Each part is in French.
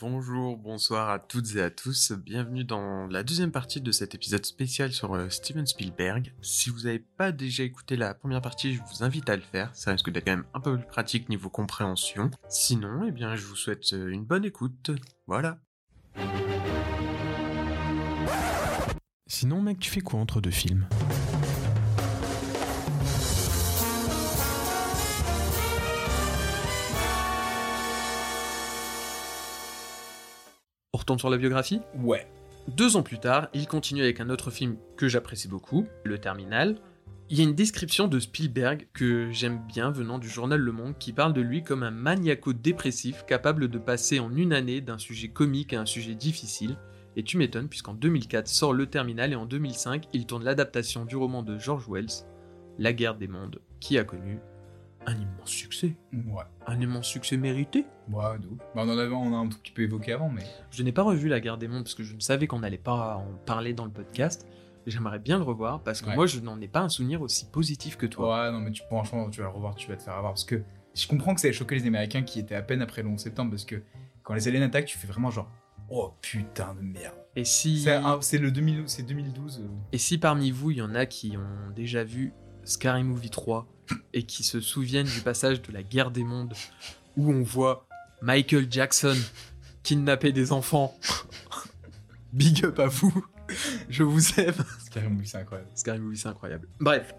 Bonjour, bonsoir à toutes et à tous, bienvenue dans la deuxième partie de cet épisode spécial sur euh, Steven Spielberg. Si vous n'avez pas déjà écouté la première partie, je vous invite à le faire, ça risque d'être quand même un peu plus pratique niveau compréhension. Sinon, eh bien, je vous souhaite euh, une bonne écoute. Voilà. Sinon, mec, tu fais quoi entre deux films? On retourne sur la biographie Ouais. Deux ans plus tard, il continue avec un autre film que j'apprécie beaucoup, Le Terminal. Il y a une description de Spielberg que j'aime bien venant du journal Le Monde qui parle de lui comme un maniaco-dépressif capable de passer en une année d'un sujet comique à un sujet difficile. Et tu m'étonnes puisqu'en 2004 sort Le Terminal et en 2005 il tourne l'adaptation du roman de George Wells, La guerre des mondes, qui a connu un immense succès. Ouais. Un immense succès mérité. Ouais, d'où bah, on en avait on a un tout petit peu évoqué avant, mais. Je n'ai pas revu La guerre des mondes parce que je ne savais qu'on n'allait pas en parler dans le podcast. J'aimerais bien le revoir parce que Ouais. moi je n'en ai pas un souvenir aussi positif que toi. Ouais, non, mais tu, franchement, tu vas le revoir, tu vas te faire avoir. Parce que je comprends que ça ait choqué les Américains qui étaient à peine après le 11 septembre, parce que quand les aliens attaquent, tu fais vraiment genre. Oh putain de merde. Et si C'est le 2000, c'est 2012. euh, et si parmi vous il y en a qui ont déjà vu Scary Movie 3 et qui se souviennent du passage de la guerre des mondes où on voit Michael Jackson kidnapper des enfants. Big up à vous. Je vous aime. Scary Movie, c'est incroyable. Scary Movie c'est incroyable. Bref,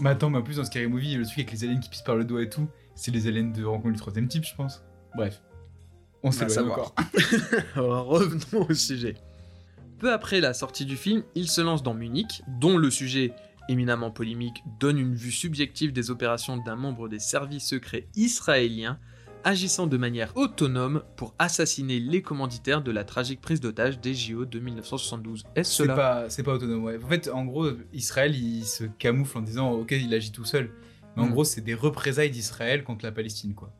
Mais attends, mais en plus, dans Scary Movie, le truc avec les aliens qui pissent par le doigt et tout, c'est les aliens de rencontre du troisième type, je pense. Bref. On sait savoir. encore. Revenons au sujet. Peu après la sortie du film, il se lance dans Munich, dont le sujet éminemment polémique donne une vue subjective des opérations d'un membre des services secrets israéliens agissant de manière autonome pour assassiner les commanditaires de la tragique prise d'otage des JO de 1972. Est-ce C'est cela pas, c'est pas autonome, ouais. En fait, en gros, Israël, il se camoufle en disant, ok, il agit tout seul. Mais en Mm. gros, c'est des représailles d'Israël contre la Palestine, quoi.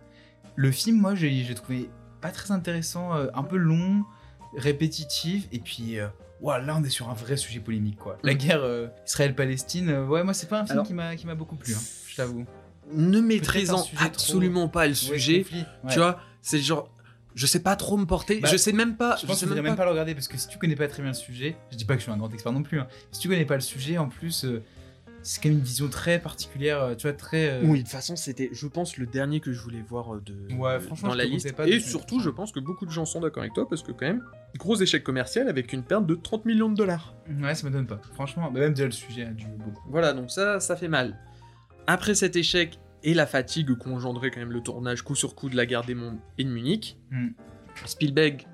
Le film, moi, j'ai j'ai trouvé pas très intéressant, euh, un peu long, répétitif, et puis, euh, ouah, là, on est sur un vrai sujet polémique, quoi. La guerre euh, Israël-Palestine, euh, ouais, moi, c'est pas un film Alors- qui m'a qui m'a beaucoup plu, hein, je t'avoue. Ne maîtrisant trop- absolument pas le Ouais, sujet, conflit, ouais. tu vois, c'est genre, je sais pas trop me porter, Bah, je sais même pas, Je pense sais même pas le regarder parce que si tu connais pas très bien le sujet, je dis pas que je suis un grand expert non plus, hein, si tu connais pas le sujet, en plus, euh, c'est quand même une vision très particulière, euh, tu vois, très. euh, Oui, de toute façon, c'était, je pense, le dernier que je voulais voir euh, de, Ouais, franchement, dans la te liste. pas Et surtout, je pense que beaucoup de gens sont d'accord avec toi parce que, quand même, gros échec commercial avec une perte de 30 millions de dollars. Ouais, ça m'étonne pas. Franchement, bah, même déjà le sujet a dû beaucoup. Voilà, donc ça, ça fait mal. Après cet échec et la fatigue qu'engendrait quand même le tournage coup sur coup de la guerre des mondes et de Munich, Hmm. Spielberg.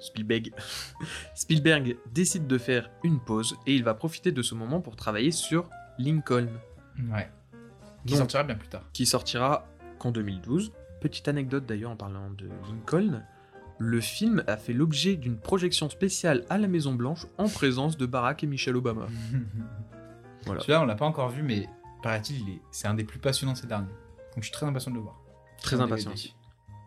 Spielberg. Spielberg décide de faire une pause et il va profiter de ce moment pour travailler sur Lincoln. Ouais. Qui Donc, sortira bien plus tard. qui sortira qu'en 2012. Petite anecdote d'ailleurs en parlant de Lincoln, le film a fait l'objet d'une projection spéciale à la Maison Blanche en présence de Barack et Michelle Obama. Voilà. Celui-là, on l'a pas encore vu, mais paraît-il, il est... c'est un des plus passionnants ces derniers. Donc je suis très impatient de le voir. Très impatient.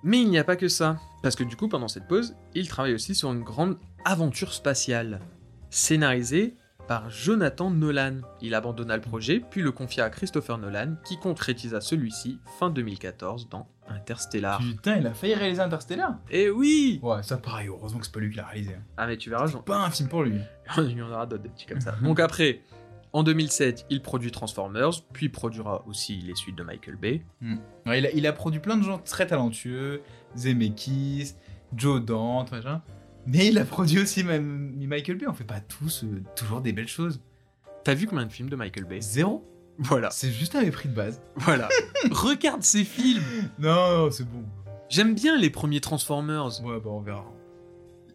Mais il n'y a pas que ça, parce que du coup pendant cette pause, il travaille aussi sur une grande aventure spatiale, scénarisée par Jonathan Nolan. Il abandonna le projet, puis le confia à Christopher Nolan, qui concrétisa celui-ci fin 2014 dans Interstellar. Putain, il a failli réaliser Interstellar Et oui Ouais, ça pareil, heureusement que c'est pas lui qui l'a réalisé. hein. Ah mais tu verras, j'en- Pas un film pour lui. Il y en aura d'autres des petits comme ça. Donc après, en 2007, il produit Transformers, puis produira aussi les suites de Michael Bay. Ouais, il, a, il a produit plein de gens très talentueux, Zemeckis, Joe Dante, machin. Mais il a produit aussi même Michael Bay. On fait pas tous euh, toujours des belles choses. T'as vu combien de films de Michael Bay? Zéro. Voilà, C'est juste un mépris de base. voilà. Regarde ces films Non, non, c'est bon. J'aime bien les premiers Transformers. Ouais, bah on verra.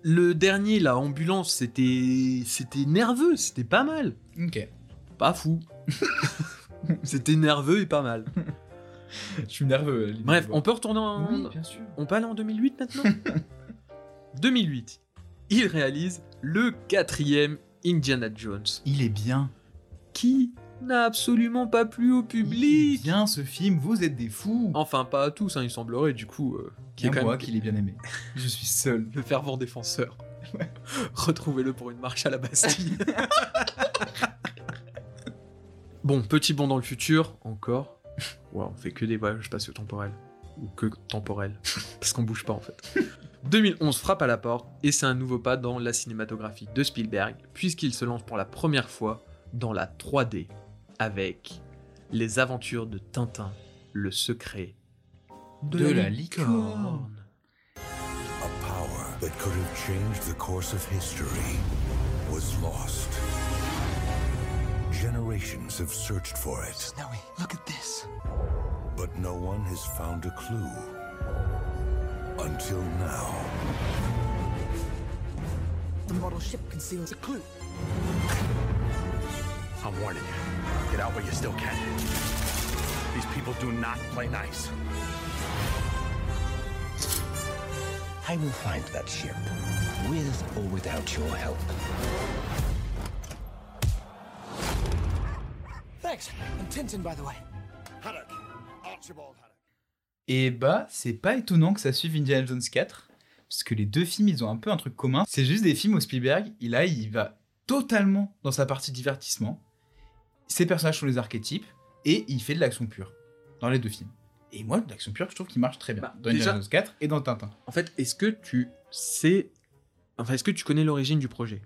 Le dernier, la ambulance, c'était c'était nerveux, c'était pas mal. Ok. Pas fou. c'était nerveux et pas mal. Je suis nerveux. Bref, on peut retourner en... Oui, bien sûr. On peut aller en 2008 maintenant? 2008. Il réalise le quatrième Indiana Jones, Il est bien. qui n'a absolument pas plu au Il est public. bien ce film, vous êtes des fous. Enfin, pas à tous, hein, il semblerait, du coup, euh, qui est Bien quand moi même qui l'ai bien aimé. Je suis seul. le fervent défenseur. Retrouvez-le pour une marche à la Bastille. bon, petit bond dans le futur, encore. Ouais, on fait que des voyages spatio-temporels. Ou que temporels. Parce qu'on bouge pas en fait. 2011 frappe à la porte et c'est un nouveau pas dans la cinématographie de Spielberg puisqu'il se lance pour la première fois dans la 3D avec les aventures de Tintin, le secret De la licorne. A power that could have changed the course of history was lost. Generations have searched for it, Snowy, look at this. but no one has found a clue. Until now. The model ship conceals a clue. I'm warning you. Get out where you still can. These people do not play nice. I will find that ship, with or without your help. Thanks. I'm Tintin, by the way. Haddock. Archibald Haddock. Et bah, c'est pas étonnant que ça suive Indiana Jones 4, parce que les deux films, ils ont un peu un truc commun. C'est juste des films où Spielberg, il, a, il va totalement dans sa partie divertissement. Ses personnages sont les archétypes, et il fait de l'action pure dans les deux films. Et moi, de l'action pure, je trouve qu'il marche très bien. Bah, dans Indiana Jones 4 et dans Tintin. En fait, est-ce que tu sais. Enfin, est-ce que tu connais l'origine du projet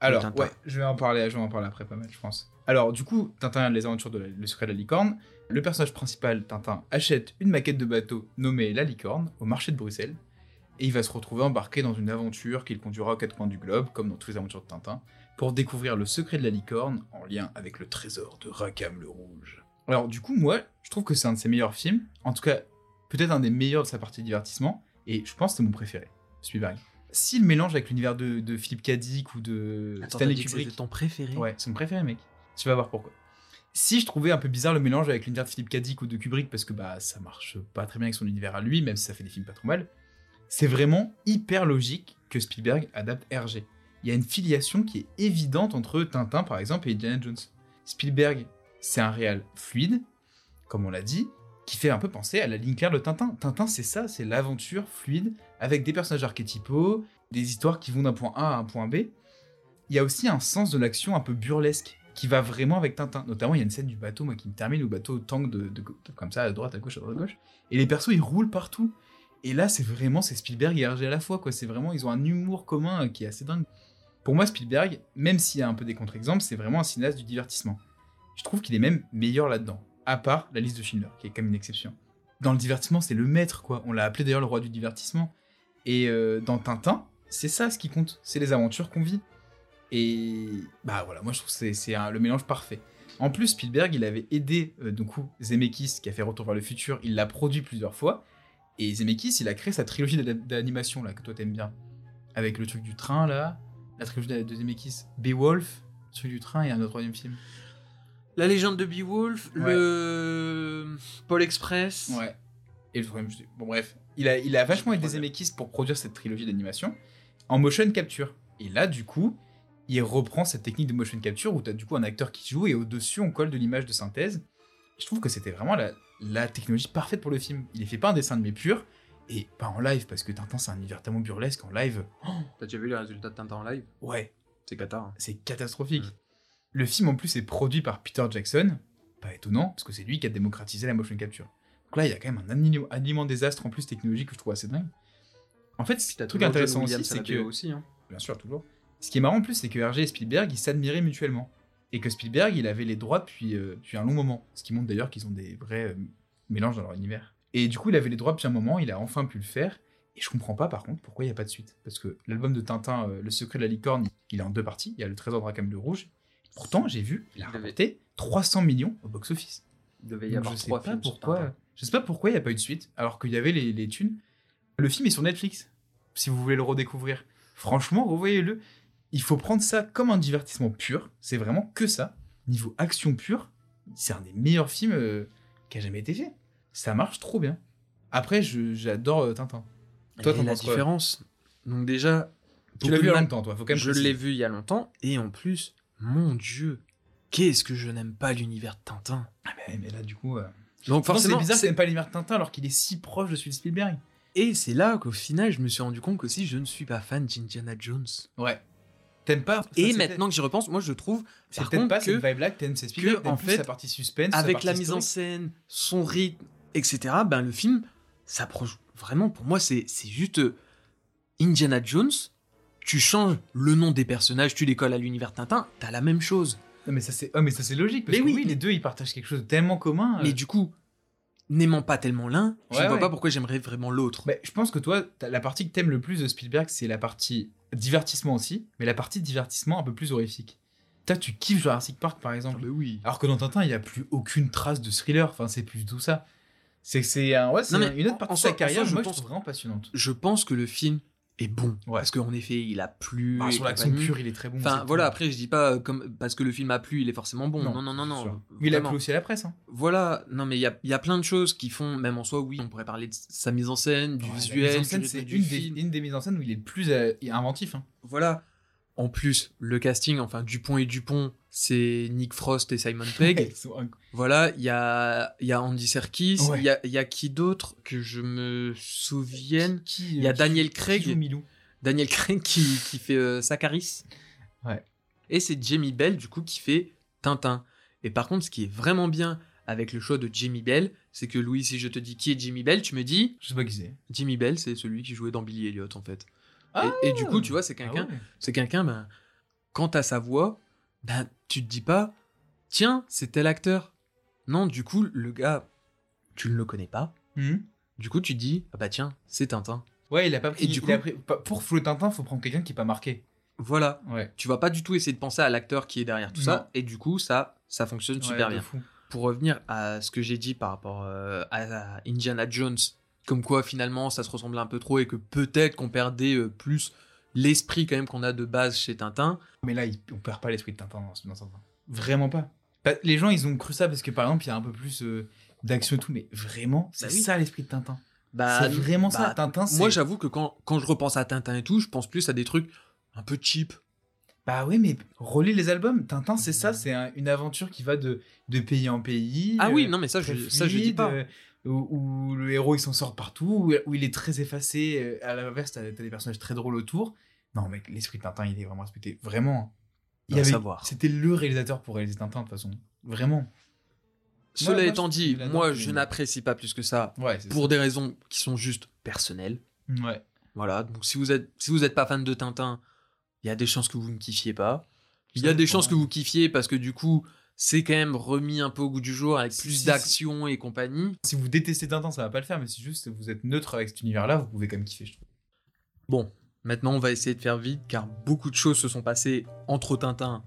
Alors, ouais, je vais en parler, je vais en parler après pas mal, je pense. Alors, du coup, Tintin, les aventures de la- le secret de la licorne. Le personnage principal, Tintin, achète une maquette de bateau nommée La Licorne au marché de Bruxelles. Et il va se retrouver embarqué dans une aventure qu'il conduira aux quatre coins du globe, comme dans toutes les aventures de Tintin, pour découvrir le secret de la licorne en lien avec le trésor de Rackham le Rouge. Alors, du coup, moi, je trouve que c'est un de ses meilleurs films. En tout cas, peut-être un des meilleurs de sa partie divertissement. Et je pense que c'est mon préféré, Spielberg. S'il mélange avec l'univers de, de Philip K. Dick ou de Attends, Stanley Kubrick. c'était ton préféré? Ouais, c'est mon préféré, mec. Tu vas voir pourquoi. Si je trouvais un peu bizarre le mélange avec l'univers de Philip K. Dick ou de Kubrick, parce que bah ça marche pas très bien avec son univers à lui, même si ça fait des films pas trop mal, c'est vraiment hyper logique que Spielberg adapte Hergé. Il y a une filiation qui est évidente entre Tintin, par exemple, et Indiana Jones. Spielberg, c'est un réal fluide, comme on l'a dit, qui fait un peu penser à la ligne claire de Tintin. Tintin, c'est ça, c'est l'aventure fluide, avec des personnages archétypaux, des histoires qui vont d'un point A à un point B. Il y a aussi un sens de l'action un peu burlesque qui va vraiment avec Tintin. Notamment, il y a une scène du bateau, moi, qui me termine, où le bateau tangue de, comme ça, à droite, à gauche, à droite, à gauche. Et les persos, ils roulent partout. Et là, c'est vraiment, c'est Spielberg et Hergé à la fois, quoi. C'est vraiment, ils ont un humour commun euh, qui est assez dingue. Pour moi, Spielberg, même s'il y a un peu des contre-exemples, c'est vraiment un cinéaste du divertissement. Je trouve qu'il est même meilleur là-dedans. À part la liste de Schindler, qui est même une exception. Dans le divertissement, c'est le maître, quoi. On l'a appelé d'ailleurs le roi du divertissement. Et euh, dans Tintin, c'est ça ce qui compte. C'est les aventures qu'on vit. Et bah voilà, moi je trouve que c'est- le mélange parfait. En plus, Spielberg, il avait aidé euh, du coup Zemeckis qui a fait Retour vers le futur. Il l'a produit plusieurs fois. Et Zemeckis, il a créé sa trilogie d'animation là que toi t'aimes bien, avec le truc du train là, la trilogie de Zemeckis, Beowulf, le truc du train et un autre troisième film. La légende de Beowulf, Ouais. le Paul Express. Ouais. Et le troisième, bon bref, il a, il a vachement aidé Zemeckis pour produire cette trilogie d'animation en motion capture. Et là, du coup, il reprend cette technique de motion capture où tu as du coup un acteur qui joue et au-dessus on colle de l'image de synthèse. Je trouve que c'était vraiment la, la technologie parfaite pour le film. Il est fait pas un dessin animé pur et pas en live parce que Tintin c'est un univers tellement burlesque en live. T'as déjà vu les résultats de Tintin en live? Ouais, C'est Qatar. hein. c'est catastrophique. Mm. Le film en plus est produit par Peter Jackson, pas étonnant parce que c'est lui qui a démocratisé la motion capture. Donc là il y a quand même un aliment, désastre en plus technologique que je trouve assez dingue. En fait, ce truc intéressant aussi, c'est que aussi. hein. bien sûr, toujours. Ce qui est marrant en plus, c'est que Hergé et Spielberg, ils s'admiraient mutuellement. Et que Spielberg, il avait les droits depuis, euh, depuis un long moment. Ce qui montre d'ailleurs qu'ils ont des vrais euh, mélanges dans leur univers. Et du coup, il avait les droits depuis un moment, il a enfin pu le faire. Et je comprends pas par contre pourquoi il n'y a pas de suite. Parce que l'album de Tintin, euh, Le secret de la licorne, il est en deux parties. Il y a le trésor de Rackham le Rouge. Pourtant, j'ai vu, il a rapporté 300 millions au box-office. Il devait y Donc, avoir je sais trois pas films pourquoi. Je sais pas pourquoi il n'y a pas eu de suite, alors qu'il y avait les, les thunes. Le film est sur Netflix, si vous voulez le redécouvrir. Franchement, revoyez-le. Il faut prendre ça comme un divertissement pur. C'est vraiment que ça. Niveau action pure, c'est un des meilleurs films euh, qui a jamais été fait. Ça marche trop bien. Après, j'adore euh, Tintin. Toi, t'en la penses quoi différence. Donc déjà, Tu l'as vu il y a longtemps, toi. Faut quand même je l'ai vu il y a longtemps et en plus, mon dieu, qu'est-ce que je n'aime pas l'univers de Tintin. Ah, mais, mais là, du coup. euh, Donc forcément, c'est bizarre que c'est- t'aimes pas l'univers de Tintin alors qu'il est si proche de celui de Spielberg. et c'est là qu'au final, je me suis rendu compte qu'aussi je ne suis pas fan d'Indiana Jones. Ouais. T'aimes pas ça, Et maintenant que j'y repense, moi je trouve C'est par contre pas que cette vibe-là que t'aimes, Spielberg, que, en fait, sa partie suspense, avec partie la mise en scène, son rythme, etc. Ben le film s'approche vraiment. Pour moi, c'est juste euh, Indiana Jones, tu changes le nom des personnages, tu les colles à l'univers Tintin, t'as la même chose. Non, mais ça c'est oh, mais ça c'est logique parce Mais que oui, oui, mais- les deux ils partagent quelque chose de tellement commun. euh. Mais du coup, n'aimant pas tellement l'un, je ne vois ouais. pas pourquoi j'aimerais vraiment l'autre. Bah, je pense que toi, la partie que t'aimes le plus de Spielberg, c'est la partie divertissement aussi, mais la partie divertissement un peu plus horrifique. Toi, tu kiffes Jurassic Park par exemple. Ah bah oui. Alors que dans Tintin, il n'y a plus aucune trace de thriller. Enfin, c'est plus tout ça. C'est c'est un- ouais, une autre partie en de sa en carrière, soi, je moi, je pense- trouve vraiment passionnante. Je pense que le film est bon. Ouais. Parce qu'en effet, il a plu. Bah, sur l'action pure, il est très bon. Enfin voilà, tout. après je dis pas euh, comme parce que le film a plu, il est forcément bon. Non, non, non, non. il a plu aussi à la presse. Hein. Voilà, non mais il y a, y a plein de choses qui font, même en soi, oui, on pourrait parler de sa mise en scène, du Ouais, visuel, c'est une une des mises en scène où il est le plus euh, inventif. hein. Voilà. En plus, le casting, enfin Dupont et Dupont, c'est Nick Frost et Simon Pegg. Voilà, il y a, il y a Andy Serkis, il Ouais. y, a, il y a qui d'autre que je me souvienne? Qui- Il y a qui- Daniel qui Craig. Milou? Daniel Craig qui, qui fait euh, Sakaris. Ouais. Et c'est Jamie Bell, du coup, qui fait Tintin. Et par contre, ce qui est vraiment bien avec le choix de Jamie Bell, c'est que Louis, si je te dis qui est Jamie Bell, tu me dis Je sais pas qui c'est. Jimmy Bell, c'est celui qui jouait dans Billy Elliot, en fait. Ah et, et du coup, tu vois, c'est quelqu'un, Ah ouais. c'est quelqu'un, ben, quand t'as sa voix, ben, tu te dis pas, tiens, c'est tel acteur. Non, du coup, le gars, tu ne le connais pas. Mhm. Du coup, tu te dis, ah bah tiens, c'est Tintin. Ouais, il a pas pris. Et du coup- pris- pour Flo Tintin, faut prendre quelqu'un qui est pas marqué. Voilà. Ouais. Tu vas pas du tout essayer de penser à l'acteur qui est derrière tout Non. ça. Et du coup, ça, ça fonctionne super Ouais, bien. fou. Pour revenir à ce que j'ai dit par rapport euh, à, à Indiana Jones, comme quoi finalement ça se ressemblait un peu trop et que peut-être qu'on perdait euh, plus l'esprit quand même qu'on a de base chez Tintin. Mais là, il- on perd pas l'esprit de Tintin dans, dans Tintin. Vraiment pas. Bah, les gens, ils ont cru ça parce que par exemple, il y a un peu plus euh, d'action et tout, mais vraiment, c'est Bah oui. ça l'esprit de Tintin. Bah, c'est vraiment bah, ça. Tintin, c'est. Moi, j'avoue que quand, quand je repense à Tintin et tout, je pense plus à des trucs un peu cheap. Bah oui, mais relis les albums. Tintin, c'est ça. C'est un- une aventure qui va de, de pays en pays. Ah oui, euh, non, mais ça, je, ça, je dis pas. euh, où, où le héros il s'en sort partout, où, où il est très effacé. euh, À l'inverse, t'as t'as des personnages très drôles autour. Non, mec, l'esprit de Tintin, il est vraiment respecté. Vraiment. Il y Va avait- savoir. C'était le réalisateur pour réaliser Tintin, de toute façon. Vraiment. Cela moi, étant dit, je moi, je n'apprécie pas plus que ça Ouais, pour des raisons qui sont juste personnelles. Ouais. Voilà, donc si vous êtes si vous êtes pas fan de Tintin, il y a des chances que vous ne kiffiez pas. Il y a des chances que vous kiffiez parce que du coup, c'est quand même remis un peu au goût du jour avec plus si- d'action et compagnie. Si vous détestez Tintin, ça va pas le faire, mais si juste vous êtes neutre avec cet univers-là, vous pouvez quand même kiffer, je trouve. Bon, maintenant on va essayer de faire vite car beaucoup de choses se sont passées entre Tintin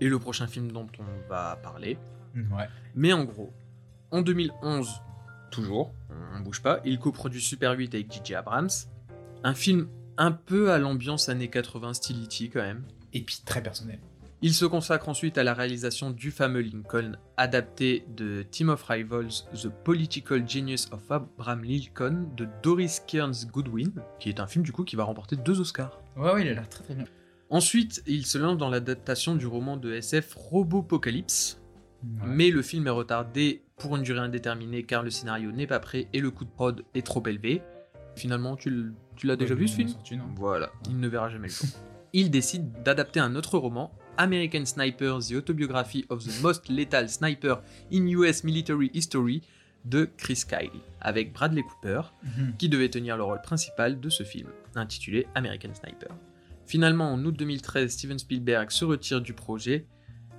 et le prochain film dont on va parler. Ouais. Mais en gros, en 2011, toujours, on bouge pas, il coproduit Super 8 avec J.J. Abrams. Un film un peu à l'ambiance années 80 style E.T. quand même. Et puis très personnel. Il se consacre ensuite à la réalisation du fameux Lincoln, adapté de Team of Rivals, The Political Genius of Abraham Lincoln de Doris Kearns Goodwin, qui est un film du coup qui va remporter deux Oscars. Ouais, ouais, il a l'air très très bien. Ensuite, il se lance dans l'adaptation du roman de SF Robopocalypse, Ouais. mais le film est retardé pour une durée indéterminée car le scénario n'est pas prêt et le coût de prod est trop élevé. Finalement, tu l'as déjà Ouais, vu ce film? sorti, Voilà, il ne verra jamais le jour. Il décide d'adapter un autre roman, American Sniper, The Autobiography of the Most Lethal Sniper in US Military History, de Chris Kyle, avec Bradley Cooper, Mhm. qui devait tenir le rôle principal de ce film, intitulé American Sniper. Finalement, en août 2013, Steven Spielberg se retire du projet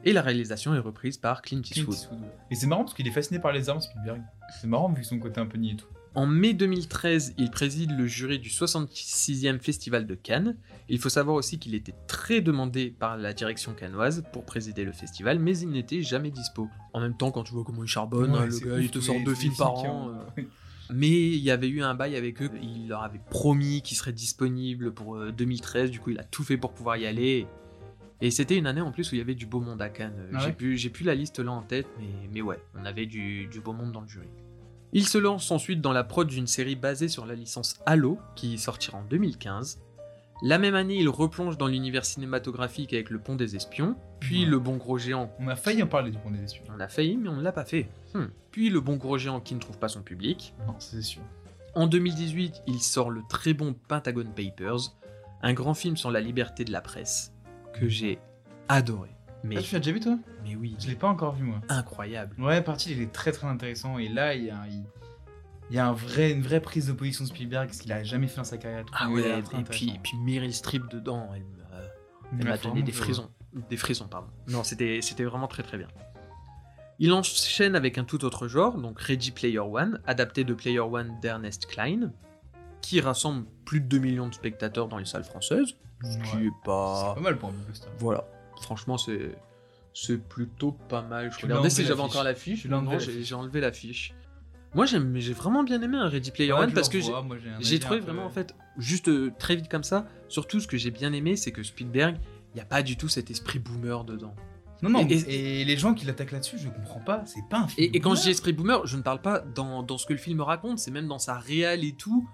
et la réalisation est reprise par Clint Clint Eastwood. Et c'est marrant parce qu'il est fasciné par les armes, Spielberg. C'est marrant vu son côté un peu niais et tout. En mai 2013, il préside le jury du 66e Festival de Cannes. Il faut savoir aussi qu'il était très demandé par la direction cannoise pour présider le festival, mais il n'était jamais dispo. En même temps, quand tu vois comment il charbonne, Ouais, hein, le gars, ouf, il te sort deux films par an. ont- euh. Mais il y avait eu un bail avec eux, il leur avait promis qu'il serait disponible pour euh, 2013, du coup il a tout fait pour pouvoir y aller. Et c'était une année en plus où il y avait du beau monde à Cannes. Euh, Ah j'ai plus, j'ai plus la liste là en tête, mais, mais ouais, on avait du, du beau monde dans le jury. Il se lance ensuite dans la prod d'une série basée sur la licence Halo, qui sortira en 2015. La même année, il replonge dans l'univers cinématographique avec Le Pont des Espions, puis Ouais. Le Bon Gros Géant. On a failli en parler du Pont des Espions. On a failli, mais on ne l'a pas fait. Hmm. Puis Le Bon Gros Géant qui ne trouve pas son public. Non, c'est sûr. En 2018, il sort le très bon Pentagon Papers, un grand film sur la liberté de la presse, que j'ai adoré. Mais, Ah, tu l'as déjà vu toi? Mais oui, Je l'ai pas encore vu moi. incroyable. Ouais, parti, il est très très intéressant et là il y a, il, Il y a un vrai, une vraie prise de position de Spielberg, ce qu'il a jamais fait dans sa carrière. et tout. Ah ouais, est et puis, intéressant. puis Meryl Streep dedans, elle m'a elle donné des frissons. Des frissons, pardon. Non, c'était vraiment très très bien. Il enchaîne avec un tout autre genre, donc Ready Player One, adapté de Player One d'Ernest Klein, qui rassemble plus de 2 millions de spectateurs dans les salles françaises, ce qui Ouais. est C'est pas... pas mal pour un blockbuster. Voilà, franchement c'est c'est plutôt pas mal. Je Tu regardais si j'avais encore enlevé Non, j'ai enlevé l'affiche. Moi j'aime, j'ai vraiment bien aimé un Ready Player Ouais, One parce que j'ai moi, trouvé peu- vraiment en fait, juste euh, très vite comme ça, surtout ce que j'ai bien aimé, c'est que Spielberg, il n'y a pas du tout cet esprit boomer dedans. Non, non, Et- et, les gens qui l'attaquent là-dessus, je comprends pas. C'est pas un film. Et, et quand je dis esprit boomer, je ne parle pas dans, dans ce que le film raconte, c'est même dans sa réelle et tout.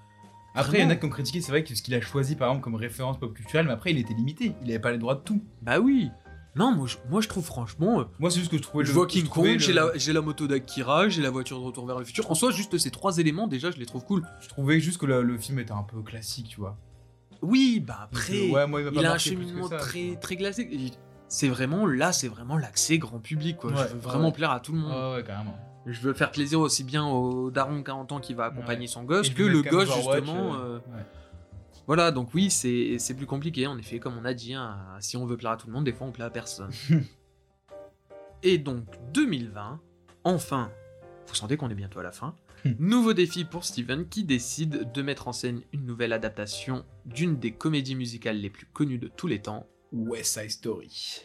Après, il y en a qui ont critiqué, c'est vrai que ce qu'il a choisi par exemple comme référence pop culturelle, mais après il était limité. Il avait pas les droits de tout. Bah oui. Non, moi je, moi, je trouve franchement, euh, Moi, c'est juste que je trouvais je le. vois King Kong, le- j'ai la, la moto d'Akira, j'ai la voiture de retour vers le futur. En soi, juste ces trois éléments, déjà, je les trouve cool. Je trouvais juste que le, le film était un peu classique, tu vois. Oui, bah après, euh, ouais, moi, il a un cheminement ça, très, très classique. C'est vraiment, là, c'est vraiment l'accès grand public, quoi. Ouais, je veux vraiment ouais. plaire à tout le monde. Ouais, ouais, carrément. Je veux faire plaisir aussi bien au daron 40 ans qui va accompagner Ouais. son gosse que le gosse, Overwatch, justement. euh, euh, ouais. Voilà, donc oui, c'est c'est plus compliqué, en effet, comme on a dit, hein, si on veut plaire à tout le monde, des fois on plaît à personne. Et donc 2020, enfin, vous sentez qu'on est bientôt à la fin, Hmm. nouveau défi pour Steven qui décide de mettre en scène une nouvelle adaptation d'une des comédies musicales les plus connues de tous les temps. West Side Story.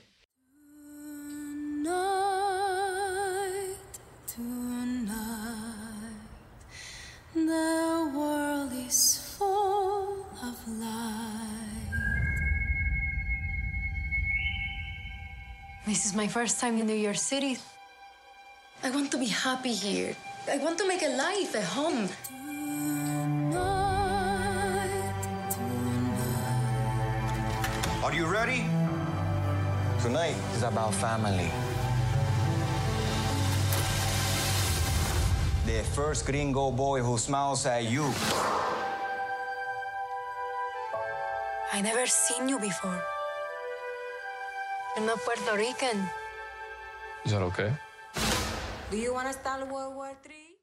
Tonight, the world is full of light. This is my first time in New York City. I want to be happy here. I want to make a life, a home. Are you ready? Tonight is about family. The first gringo boy who smiles at you. I never seen you before. You're not Puerto Rican. Is that okay? Do you want to start World War III?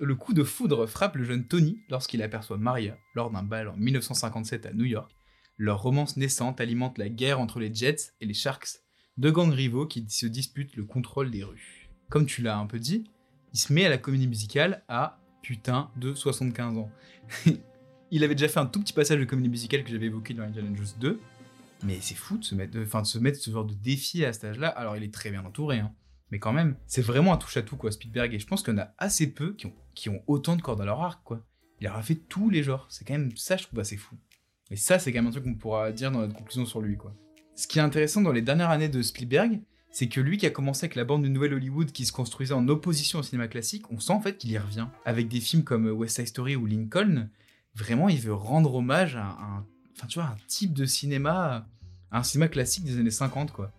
Le coup de foudre frappe le jeune Tony lorsqu'il aperçoit Maria lors d'un bal en 1957 à New York. Leur romance naissante alimente la guerre entre les Jets et les Sharks, deux gangs rivaux qui se disputent le contrôle des rues. Comme tu l'as un peu dit, il se met à la comédie musicale à putain de 75 ans. il avait déjà fait un tout petit passage de comédie musicale que j'avais évoqué dans Indiana Jones 2, mais c'est fou de se mettre, ce genre de défi à cet âge-là. Alors il est très bien entouré, hein. Mais quand même, c'est vraiment un touche-à-tout, quoi, Spielberg. Et je pense qu'il y en a assez peu qui ont, qui ont autant de cordes à leur arc, quoi. Il a fait tous les genres. C'est quand même ça, je trouve assez fou. Et ça, c'est quand même un truc qu'on pourra dire dans notre conclusion sur lui, quoi. Ce qui est intéressant dans les dernières années de Spielberg, c'est que lui qui a commencé avec la bande de Nouvelle Hollywood qui se construisait en opposition au cinéma classique, on sent en fait qu'il y revient. Avec des films comme West Side Story ou Lincoln, vraiment il veut rendre hommage à un, enfin, tu vois, un type de cinéma, un cinéma classique des années 50, quoi.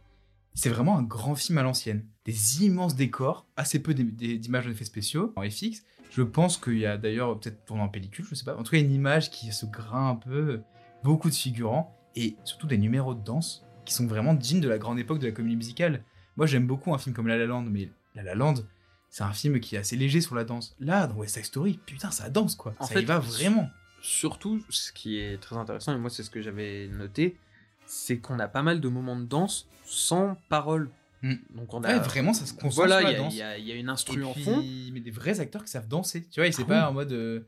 C'est vraiment un grand film à l'ancienne. Des immenses décors, assez peu d'im- d'images en effets spéciaux, en FX. Je pense qu'il y a d'ailleurs peut-être tourné en pellicule, je sais pas. En tout cas, une image qui se grain un peu, beaucoup de figurants, et surtout des numéros de danse qui sont vraiment dignes de la grande époque de la comédie musicale. Moi, j'aime beaucoup un film comme La La Land, mais La La Land, c'est un film qui est assez léger sur la danse. Là, dans West Side Story, putain, ça danse quoi. En ça fait, y va vraiment. Surtout, ce qui est très intéressant, et moi c'est ce que j'avais noté, c'est qu'on a pas mal de moments de danse sans parole. Mm. Donc on a... Ouais, vraiment, ça se concentre Voilà, il y, a- y y une instru en fond. mais des vrais acteurs qui savent danser. Tu vois, et c'est Ah pas oui. en mode. euh,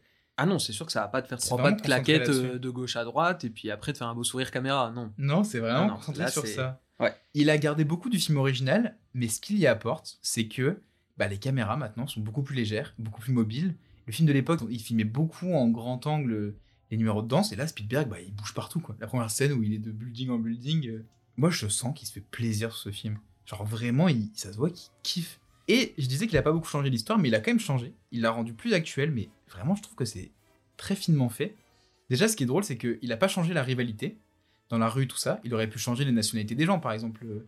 Ah non, c'est sûr que ça va pas te faire trois pas de claquettes euh, de gauche à droite et puis après de faire un beau sourire caméra. Non. Non, c'est vraiment Ah non, concentré là, sur ça. Ouais. Il a gardé beaucoup du film original, mais ce qu'il y apporte, c'est que bah, les caméras maintenant sont beaucoup plus légères, beaucoup plus mobiles. Le film de l'époque, il filmait beaucoup en grand angle les numéros de danse, et là, Spielberg, bah, il bouge partout. Quoi. La première scène où il est de building en building, euh, moi je sens qu'il se fait plaisir sur ce film. Genre vraiment, il, ça se voit qu'il kiffe. Et je disais qu'il a pas beaucoup changé l'histoire, mais il a quand même changé. Il l'a rendu plus actuel, mais vraiment, je trouve que c'est très finement fait. Déjà, ce qui est drôle, c'est qu'il a pas changé la rivalité dans la rue, tout ça. Il aurait pu changer les nationalités des gens, par exemple. Euh,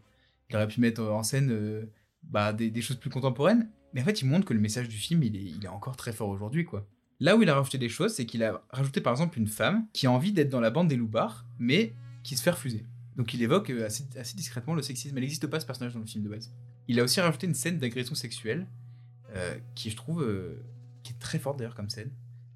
Il aurait pu mettre en scène euh, bah, des, choses plus contemporaines. Mais en fait, il montre que le message du film, il est, il est encore très fort aujourd'hui, quoi. Là où il a rajouté des choses, c'est qu'il a rajouté par exemple une femme qui a envie d'être dans la bande des loupards, mais qui se fait refuser. Donc il évoque euh, assez, assez discrètement le sexisme. Elle n'existe pas ce personnage dans le film de base. Il a aussi rajouté une scène d'agression sexuelle euh, qui, je trouve, euh, qui est très forte d'ailleurs comme scène.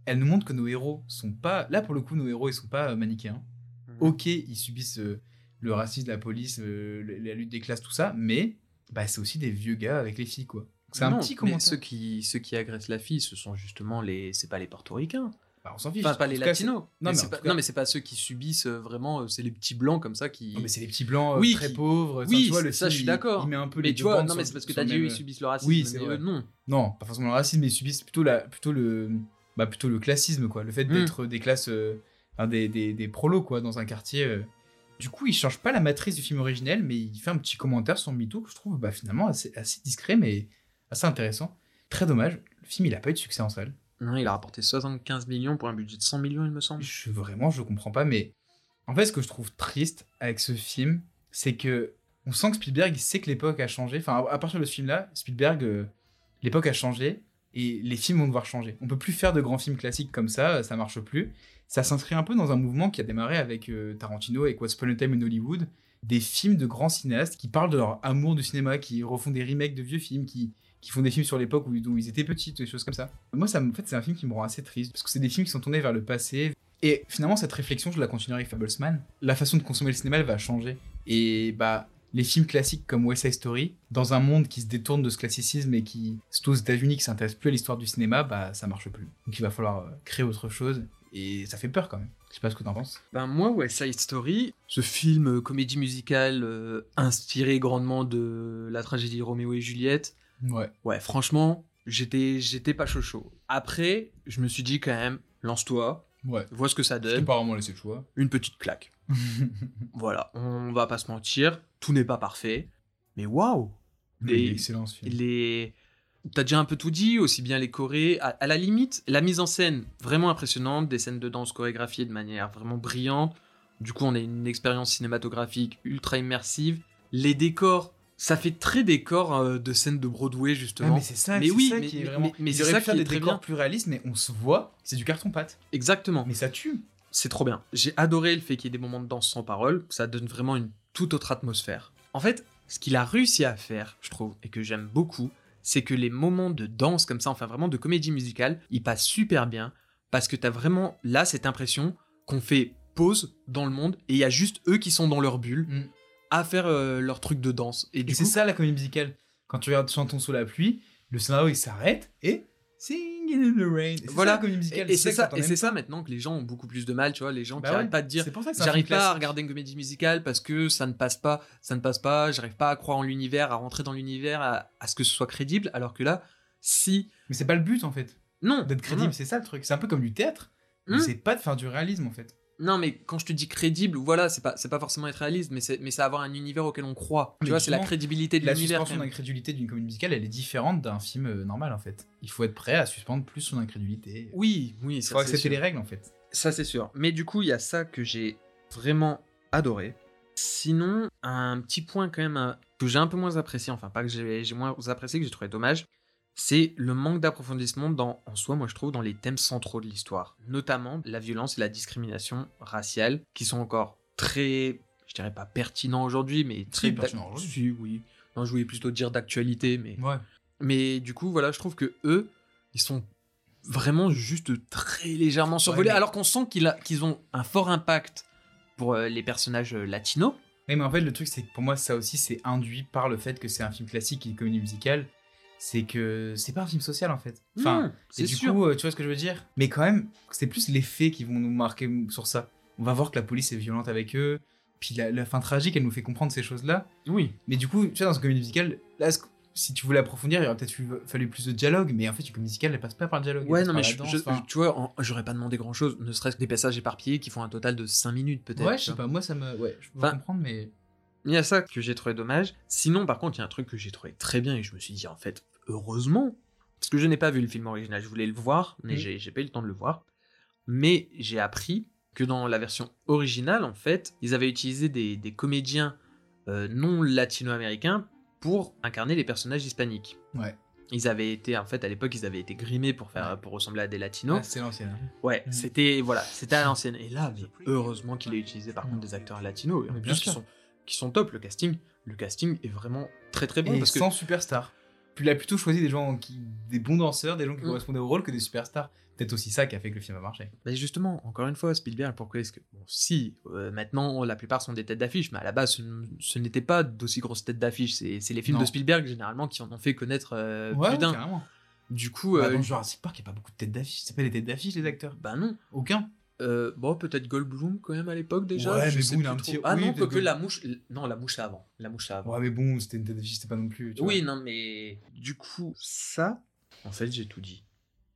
Elle nous montre que nos héros sont pas. Là, pour le coup, nos héros, ils sont pas euh, manichéens. Mhm. Ok, ils subissent euh, le racisme, la police, la lutte des classes, tout ça, mais bah, c'est aussi des vieux gars avec les filles, quoi. C'est un petit mais commentaire. Ceux qui, ceux qui agressent la fille, ce sont justement les. C'est pas les portoricains. Bah, on s'en fiche. Enfin, pas les cas, latinos. Non, mais mais pas, tout cas- non, mais c'est pas ceux qui subissent euh, vraiment. euh, C'est les petits blancs comme ça qui. Non, mais c'est les petits blancs euh, Oui, très qui- pauvres. Oui, tu vois, le ça, film, je suis d'accord. Il met un peu mais les tu vois, non, mais c'est parce que t'as dit même- ils subissent le racisme. Oui, c'est mais vrai. eux, non. Non, pas forcément le racisme, mais ils subissent plutôt, la, plutôt, le, bah, plutôt le classisme, quoi. Le fait Mm. d'être des classes, euh, enfin, des, des, des prolos, quoi, dans un quartier. Du coup, il change pas la matrice du film originel, mais il fait un petit commentaire sur MeToo que je trouve bah, finalement assez, assez discret, mais assez intéressant. Très dommage, le film, il a pas eu de succès en salle. Non, il a rapporté 75 millions pour un budget de 100 millions, il me semble. Je, vraiment, je comprends pas, mais en fait, ce que je trouve triste avec ce film, c'est que on sent que Spielberg, sait que l'époque a changé. Enfin, à partir de ce film-là, Spielberg, euh, l'époque a changé et les films vont devoir changer. On peut plus faire de grands films classiques comme ça, ça marche plus. Ça s'inscrit un peu dans un mouvement qui a démarré avec euh, Tarantino, avec What's Upon Time in Hollywood, des films de grands cinéastes qui parlent de leur amour du cinéma, qui refont des remakes de vieux films, qui, qui font des films sur l'époque où, ils étaient petits, des choses comme ça. Moi, ça, en fait, c'est un film qui me rend assez triste, parce que c'est des films qui sont tournés vers le passé. Et finalement, cette réflexion, je la continuerai avec Fablesman. La façon de consommer le cinéma, elle va changer. Et bah, les films classiques comme West Side Story, dans un monde qui se détourne de ce classicisme et qui, surtout aux États-Unis, qui s'intéresse plus à l'histoire du cinéma, bah, ça marche plus. Donc il va falloir euh, créer autre chose. Et ça fait peur quand même. Je sais pas ce que t'en penses. Ben moi, West Side Story, ce film euh, comédie musicale euh, inspiré grandement de la tragédie Roméo et Juliette, Ouais. ouais, franchement, j'étais j'étais pas chaud chaud. Après, je me suis dit quand même, lance-toi, Ouais. vois ce que ça donne, vraiment laissé le choix. une petite claque. Voilà, on va pas se mentir, tout n'est pas parfait, mais waouh Les- excellent ce film. les T'as déjà un peu tout dit, aussi bien les chorés, à, à la limite, la mise en scène vraiment impressionnante, des scènes de danse chorégraphiées de manière vraiment brillante. Du coup, on a une expérience cinématographique ultra immersive. Les décors, ça fait très décor euh, de scènes de Broadway Ah, justement. mais c'est ça, Mais oui, ça mais- qui est vraiment. mais- c'est ça qui est des très décors bien. plus réalistes, mais on se voit, c'est du carton pâte. Exactement. Mais ça tue. C'est trop bien. J'ai adoré le fait qu'il y ait des moments de danse sans parole. Ça donne vraiment une toute autre atmosphère. En fait, ce qu'il a réussi à faire, je trouve, et que j'aime beaucoup, c'est que les moments de danse comme ça, enfin vraiment de comédie musicale, ils passent super bien parce que t'as vraiment là cette impression qu'on fait pause dans le monde et il y a juste eux qui sont dans leur bulle Mm. À faire euh, leur truc de danse. Et c'est ça la comédie musicale. Quand tu regardes Chantons sous la pluie, le scénario il s'arrête et Singing in the rain. Et Voilà. ça la comédie musicale. et, c'est ça, et c'est ça maintenant que les gens ont beaucoup plus de mal, tu vois, les gens Bah qui ouais. arrêtent pas de dire J'arrive pas à regarder une comédie musicale parce que ça ne passe pas, ça ne passe pas, j'arrive pas à croire en l'univers, à rentrer dans l'univers, à, à ce que ce soit crédible, alors que là, si... Mais c'est pas le but en fait. Non D'être crédible, c'est ça le truc. C'est un peu comme du théâtre. Hmm. C'est pas de faire du réalisme en fait. Non, mais quand je te dis crédible, voilà, c'est pas, c'est pas forcément être réaliste, mais c'est, mais c'est avoir un univers auquel on croit. Mais tu vois, c'est la crédibilité de La l'univers. suspension quand même. d'incrédulité d'une comédie musicale, elle est différente d'un film euh, normal en fait. Il faut être prêt à suspendre plus son incrédulité. Oui, oui, Il ça faut c'est accepter les règles en fait. Ça c'est sûr. Mais du coup, il y a ça que j'ai vraiment adoré. Sinon, un petit point quand même euh, que j'ai un peu moins apprécié, enfin pas que j'ai moins apprécié, que j'ai trouvé dommage, c'est le manque d'approfondissement dans, en soi, moi je trouve, dans les thèmes centraux de l'histoire. Notamment la violence et la discrimination raciale, qui sont encore très, je dirais pas pertinents aujourd'hui, mais très... pertinents aujourd'hui. Si, oui. Non, je voulais plutôt dire d'actualité, mais... Ouais. Mais du coup, voilà, je trouve que eux, ils sont vraiment juste très légèrement survolés, mais- alors qu'on sent qu'ils ont un fort impact pour euh, les personnages euh, latinos. Oui, mais en fait, le truc, c'est que pour moi, ça aussi, c'est induit par le fait que c'est un film classique et une comédie musicale. C'est que c'est pas un film social en fait. Enfin, Non, et du sûr. coup, euh, tu vois ce que je veux dire? Mais quand même, c'est plus les faits qui vont nous marquer sur ça. On va voir que la police est violente avec eux. Puis la, la fin tragique, elle nous fait comprendre ces choses-là. oui. Mais du coup, tu vois, dans une comédie musicale, là, ce- si tu voulais approfondir, il aurait peut-être eu- fallu plus de dialogue. Mais en fait, une comédie musicale, elle passe pas par le dialogue. Ouais, non, mais je- danse, je- enfin. tu vois, j'aurais pas demandé grand chose, ne serait-ce que des passages éparpillés qui font un total de 5 minutes peut-être. Ouais, je sais pas, moi, ça me. Ouais, je peux Enfin, comprendre, mais. Il y a ça que j'ai trouvé dommage. Sinon, par contre, il y a un truc que j'ai trouvé très bien et je me suis dit, en fait, heureusement. Parce que je n'ai pas vu le film original, je voulais le voir, mais Mhm. j'ai pas eu le temps de le voir. Mais j'ai appris que dans la version originale, en fait, ils avaient utilisé des, des comédiens euh, non latino-américains pour incarner les personnages hispaniques. Ouais. Ils avaient été, en fait, à l'époque, ils avaient été grimés pour, faire, pour ressembler à des latinos. Ah, c'est l'ancienne. hein. Ouais, Mhm. c'était voilà, c'était à l'ancienne. Et là, mais heureusement qu'il ait utilisé par contre des acteurs latinos en Mais plus sûr. sont qui sont top. Le casting, le casting est vraiment très très bon Et parce que sans superstar. il a plutôt choisi des gens qui, des bons danseurs, des gens qui Mm. correspondaient au rôle que des superstars. Peut-être aussi ça qui a fait que le film a marché. Bah justement, encore une fois, Spielberg, pourquoi est-ce que... Bon, si, euh, maintenant, la plupart sont des têtes d'affiche, mais à la base, ce, n'était pas d'aussi grosses têtes d'affiche. C'est c'est les films Non. de Spielberg, généralement, qui en ont fait connaître euh, ouais, plus d'un. carrément. Du coup, Bah, euh, dans Jurassic Park, il n'y a pas beaucoup de têtes d'affiche. C'est pas les têtes d'affiche, les acteurs bah non. Aucun. Euh, bon, peut-être Goldblum, quand même, à l'époque, déjà. Ouais, je mais sais bon, il a plus un petit- Ah oui, non, peut-être que Gold- la mouche... Non, la mouche, c'est avant. La mouche, avant. Ouais, mais bon, c'était une tête d'affiche, c'était pas non plus. tu vois. Oui, non, mais du coup, ça, en fait, j'ai tout dit.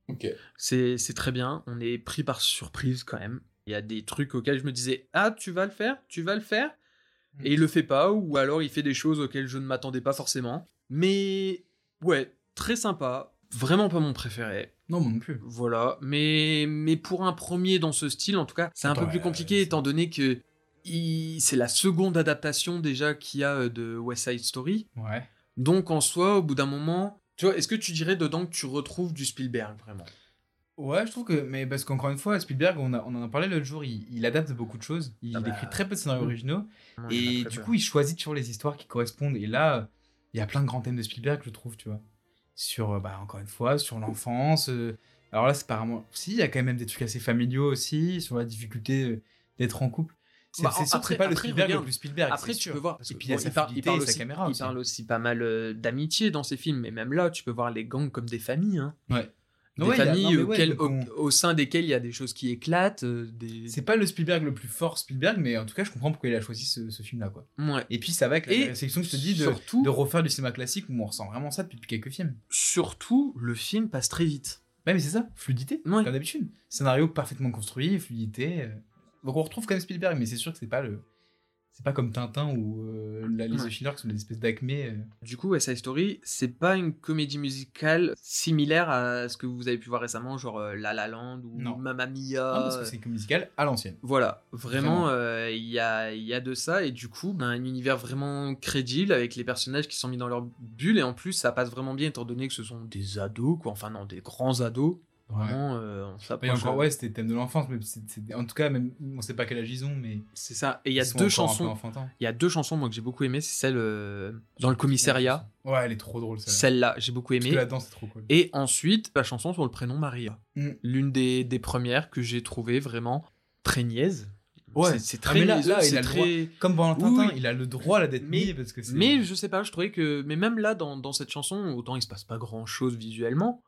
Ok. C'est c'est très bien, on est pris par surprise quand même. Il y a des trucs auxquels je me disais Ah, tu vas le faire Tu vas le faire Mm. Et il le fait pas, ou alors il fait des choses auxquelles je ne m'attendais pas forcément. Mais ouais, très sympa. Vraiment pas mon préféré. Non, moi non plus. Voilà. Mais, mais pour un premier dans ce style, en tout cas, c'est un peu plus compliqué étant donné que il- c'est la seconde adaptation déjà qu'il y a euh, de West Side Story. Ouais. Donc en soi, au bout d'un moment, tu vois, est-ce que tu dirais dedans que tu retrouves du Spielberg vraiment? Ouais, je trouve que. Mais parce qu'encore une fois, Spielberg, on, a- on en a parlé l'autre jour, il, il adapte beaucoup de choses. Il Ah bah, écrit très peu de scénarios mm. originaux. Et du coup, il choisit toujours les histoires qui correspondent. Et là, il y a plein de grands thèmes de Spielberg, je trouve, tu vois. Sur, euh, bah, encore une fois, sur l'enfance. euh, Alors là, c'est apparemment. Si, il y a quand même des trucs assez familiaux aussi, sur la difficulté euh, d'être en couple. C'est Bah, sûr après- pas le Spielberg regarde. le plus Spielberg. Après, tu peux voir. parce Et puis il bon, parle et sa aussi, caméra il aussi. parle aussi pas mal d'amitié dans ses films, mais même là, tu peux voir les gangs comme des familles. Hein. Ouais. Des Ouais, a- ouais, on- au, au sein desquelles il y a des choses qui éclatent. euh, des... C'est pas le Spielberg le plus fort Spielberg, mais en tout cas, je comprends pourquoi il a choisi ce, ce film-là, quoi. Ouais. Et puis ça va avec la Et réflexion que je te dis de, surtout- de refaire du cinéma classique où on ressent vraiment ça depuis quelques films. Surtout, le film passe très vite. Ouais, mais c'est ça, fluidité, comme d'habitude. Scénario parfaitement construit, fluidité. euh. Donc on retrouve quand même Spielberg, mais c'est sûr que c'est pas le. C'est pas comme Tintin ou euh, la de Ouais. Schindler qui sont des espèces d'acmé. euh. Du coup, Side Story, c'est pas une comédie musicale similaire à ce que vous avez pu voir récemment, genre euh, La La Land ou Non. Mamma Mia. Non, parce que c'est une comédie musicale à l'ancienne. Voilà, vraiment, il y, a, y a de ça, et du coup, ben, un univers vraiment crédible avec les personnages qui sont mis dans leur bulle, et en plus, ça passe vraiment bien étant donné que ce sont des ados, quoi, enfin, non, des grands ados. Vraiment, euh, on s'approche. encore, ouais, c'était le thème de l'enfance, mais en tout cas, même, on sait pas quel âge ils ont, mais. C'est ça. Et il y a deux chansons. Il y a deux chansons, moi, que j'ai beaucoup aimé. C'est celle euh, dans le commissariat. Ouais, elle est trop drôle, celle-là. Celle-là, j'ai beaucoup Parce aimé. que la danse, c'est trop cool. Et ensuite, la chanson sur le prénom Maria. Mm. L'une des, des premières que j'ai trouvé vraiment très niaise. Ouais. C'est- Ah, très mais là- il le très... Comme Oui, oui. il a le droit là d'être Mais- parce que. Mais je sais pas, je trouvais que. Mais même là, dans, dans cette chanson, autant il se passe pas grand chose visuellement,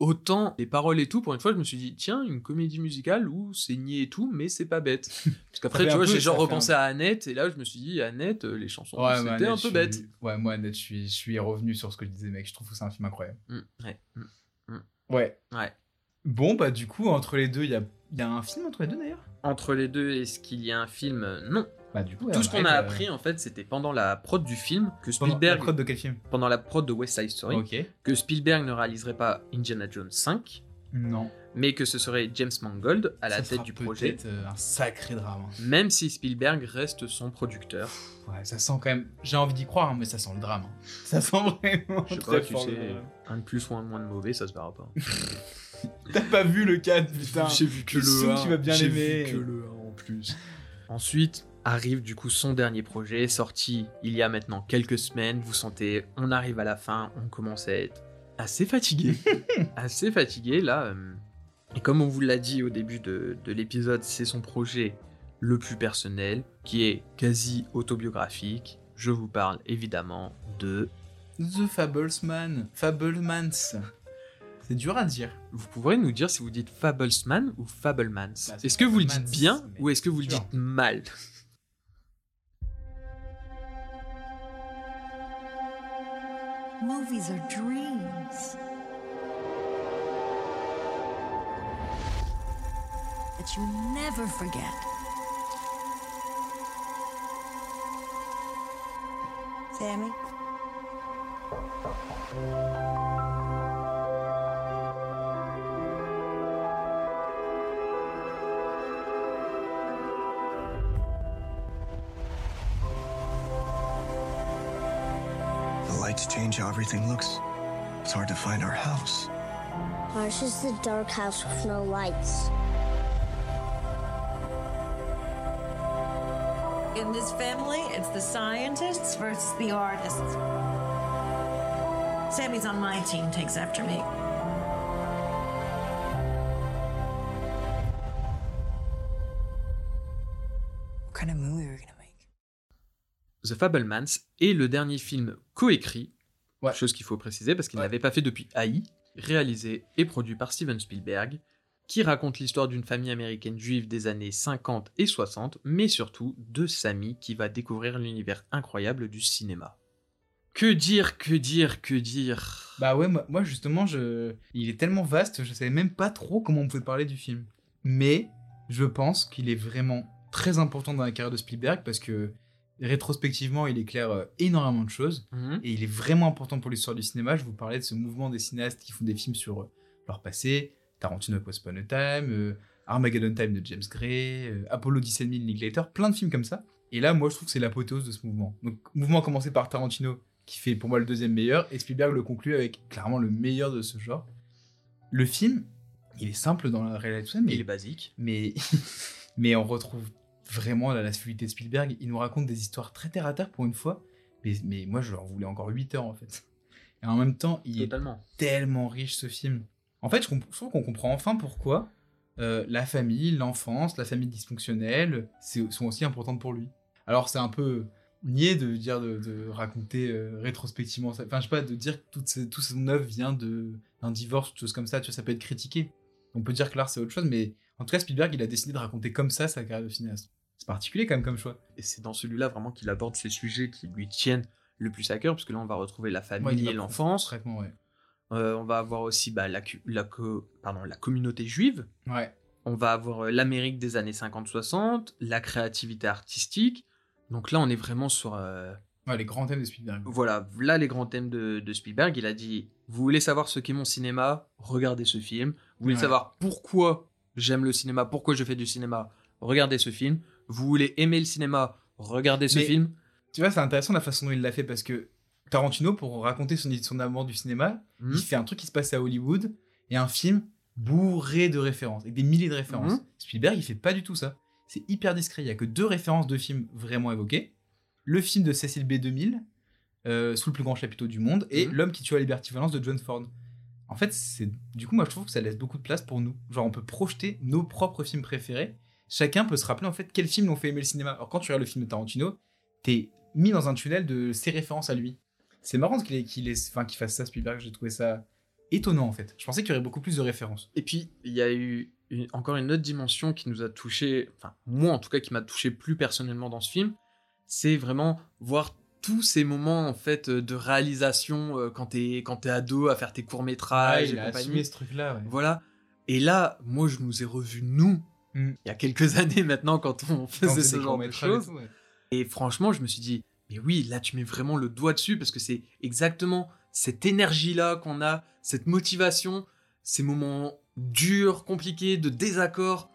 autant les paroles et tout, pour une fois, je me suis dit, tiens, une comédie musicale où c'est niais et tout, mais c'est pas bête. Parce qu'après, tu vois, j'ai genre repensé un- à Annette, et là, je me suis dit, Annette, euh, les chansons, Ouais, c'était un peu bête. suis- Ouais, moi, Annette, je suis, je suis revenu sur ce que je disais, mec. Je trouve que c'est un film incroyable. Mm, ouais, mm. Ouais. Ouais. Bon, bah, du coup, entre les deux, il y a, il y a un film entre les deux d'ailleurs? Entre les deux, est-ce qu'il y a un film? Non. Bah, du coup, Tout ce qu'on a euh, appris, en fait, c'était pendant la prod du film que Pendant Spielberg, la prod de quel film pendant la prod de West Side Story, Ok. que Spielberg ne réaliserait pas Indiana Jones 5, Non. mais que ce serait James Mangold à la Ça tête du projet, euh, un sacré drame. hein. même si Spielberg reste son producteur. Ouais, ça sent quand même. J'ai envie d'y croire, hein, mais ça sent le drame. hein. Ça sent vraiment. Je sais très pas, tu fort sais, un de plus ou un de moins de mauvais, ça se verra pas. T'as pas vu le 4, putain. J'ai vu que le suis sûr 1, que tu vas bien j'ai vu que le 1 en plus. Ensuite arrive du coup son dernier projet, sorti il y a maintenant quelques semaines. Vous sentez, on arrive à la fin, on commence à être assez fatigué. assez fatigué là. euh, Et comme on vous l'a dit au début de, de l'épisode, c'est son projet le plus personnel, qui est quasi autobiographique. Je vous parle évidemment de... The Fablesman. Fablemans. C'est dur à dire. Vous pourrez nous dire si vous dites Fablesman ou Fablemans. Bah, est-ce que vous le dites bien mais ou est-ce que vous le dites mal? Movies are dreams. That you never forget. Sammy? The lights change how everything looks. It's hard to find our house. Ours is the dark house with no lights. In this family, it's the scientists versus the artists. Sammy's on my team, takes after me. The Fablemans est le dernier film coécrit, chose qu'il faut préciser parce qu'il n'avait pas fait depuis AI, réalisé et produit par Steven Spielberg, qui raconte l'histoire d'une famille américaine juive des années 50 et 60, mais surtout de Sammy qui va découvrir l'univers incroyable du cinéma. Que dire, que dire, que dire? Bah ouais, moi, moi, justement, je... il est tellement vaste, je savais même pas trop comment on pouvait parler du film. Mais je pense qu'il est vraiment très important dans la carrière de Spielberg parce que rétrospectivement, il éclaire euh, énormément de choses Mhm. et il est vraiment important pour l'histoire du cinéma. Je vous parlais de ce mouvement des cinéastes qui font des films sur euh, leur passé, Tarantino Upon a Time, euh, Armageddon Time de James Gray, Apollo 17 000 Linklater, plein de films comme ça. Et là, moi, je trouve que c'est l'apothéose de ce mouvement. Donc, mouvement commencé par Tarantino, qui fait pour moi le deuxième meilleur, et Spielberg le conclut avec clairement le meilleur de ce genre. Le film, il est simple dans la réalisation, mais Il est basique. mais, mais on retrouve vraiment la, la fluidité de Spielberg. Il nous raconte des histoires très terre à terre pour une fois, mais, mais moi je leur voulais encore 8 heures en fait. Et en même temps, il Totalement. est tellement riche ce film. En fait, je, je trouve qu'on comprend enfin pourquoi euh, la famille, l'enfance, la famille dysfonctionnelle c'est- sont aussi importantes pour lui. Alors c'est un peu nier de dire de, de raconter euh, rétrospectivement ça. Enfin, je sais pas, de dire que toute, tout son œuvre vient de- d'un divorce, choses comme ça, tu vois, ça peut être critiqué. On peut dire que l'art c'est autre chose, mais en tout cas, Spielberg, il a décidé de raconter comme ça sa carrière de cinéaste. C'est particulier quand même comme choix. Et c'est dans celui-là vraiment qu'il aborde ces sujets qui lui tiennent le plus à cœur, parce que là on va retrouver la famille et l'enfance. Ouais. Euh, on va avoir aussi bah, la, cu- la, co- pardon, la communauté juive. Ouais. On va avoir l'Amérique des années 50-60, la créativité artistique. Donc là, on est vraiment sur. euh, Ouais, les grands thèmes de Spielberg. voilà, là les grands thèmes de, de Spielberg. Il a dit Vous voulez savoir ce qu'est mon cinéma? Regardez ce film. Vous voulez savoir pourquoi j'aime le cinéma, pourquoi je fais du cinéma? Regardez ce film. Vous voulez aimer le cinéma Regardez ce Mais- film. Tu vois, c'est intéressant la façon dont il l'a fait parce que Tarantino, pour raconter son, son amour du cinéma, Mhm. il fait un truc qui se passe à Hollywood et un film bourré de références, et des milliers de références. Mhm. Spielberg, il fait pas du tout ça. C'est hyper discret. Il y a que deux références de films vraiment évoquées. Le film de Cecil B. 2000, euh, sous le plus grand chapiteau du monde, et Mhm. L'homme qui tue à Liberty Valence de John Ford. En fait, c'est du coup, moi, je trouve que ça laisse beaucoup de place pour nous. Genre, on peut projeter nos propres films préférés. Chacun peut se rappeler en fait quel film l'ont fait aimer le cinéma. Alors, quand tu regardes le film de Tarantino, t'es mis dans un tunnel de ses références à lui. C'est marrant qu'il enfin, qu'il fasse ça, Spielberg. J'ai trouvé ça étonnant en fait. Je pensais qu'il y aurait beaucoup plus de références. Et puis, il y a eu une- encore une autre dimension qui nous a touché, enfin, moi en tout cas, qui m'a touché plus personnellement dans ce film, c'est vraiment voir tous ces moments en fait euh, de réalisation euh, quand t'es quand ado à faire tes courts métrages il et a compagnie. assumé ce truc-là. ouais. Voilà. Et là, moi, je nous ai revus nous Mm. il y a quelques années maintenant quand on Quand faisait c'est ce genre de et choses. ouais. Et franchement, je me suis dit, mais oui, là, tu mets vraiment le doigt dessus parce que c'est exactement cette énergie-là qu'on a, cette motivation, ces moments durs, compliqués, de désaccord.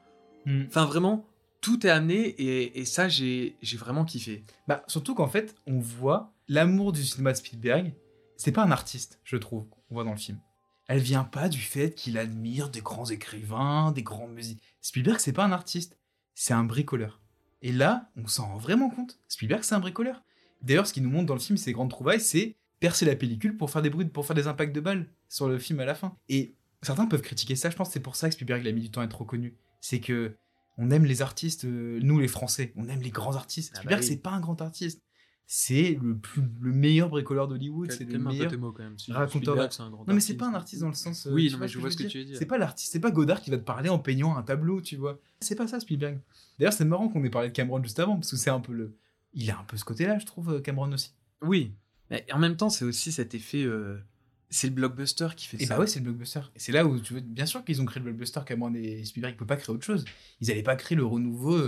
Mm. Enfin, vraiment, tout est amené et, et ça, j'ai j'ai vraiment kiffé. Bah, surtout qu'en fait, on voit l'amour du cinéma de Spielberg. C'est pas un artiste, je trouve, qu'on voit dans le film. Elle vient pas du fait qu'il admire des grands écrivains, des grands musiques. Spielberg, c'est pas un artiste, c'est un bricoleur. Et là, on s'en rend vraiment compte. Spielberg, c'est un bricoleur. D'ailleurs, ce qu'il nous montre dans le film, ses grandes trouvailles, c'est percer la pellicule pour faire des bruits, pour faire des impacts de balles sur le film à la fin. Et certains peuvent critiquer ça. Je pense que c'est pour ça que Spielberg il a mis du temps à être reconnu. C'est que on aime les artistes, euh, nous les Français, on aime les grands artistes. Ah bah Spielberg, oui. c'est pas un grand artiste. C'est le, plus, le meilleur bricoleur d'Hollywood. C'est le meilleur tes mots, quand même. raconteur. C'est un grand Non, mais c'est pas un artiste dans le sens. euh, Oui, non, mais je vois ce que tu veux dire. C'est pas l'artiste, c'est pas Godard qui va te parler en peignant un tableau, tu vois. C'est pas ça, Spielberg. D'ailleurs, c'est marrant qu'on ait parlé de Cameron juste avant, parce que c'est un peu le. Il a un peu ce côté-là, je trouve, euh, Cameron aussi. Oui, mais en même temps, c'est aussi cet effet. euh, C'est le blockbuster qui fait Et ça. bah ouais, c'est le blockbuster. Et c'est là où tu veux. Bien sûr qu'ils ont créé le blockbuster, Cameron et Spielberg, ils peuvent pas créer autre chose. Ils allaient pas créer le renouveau.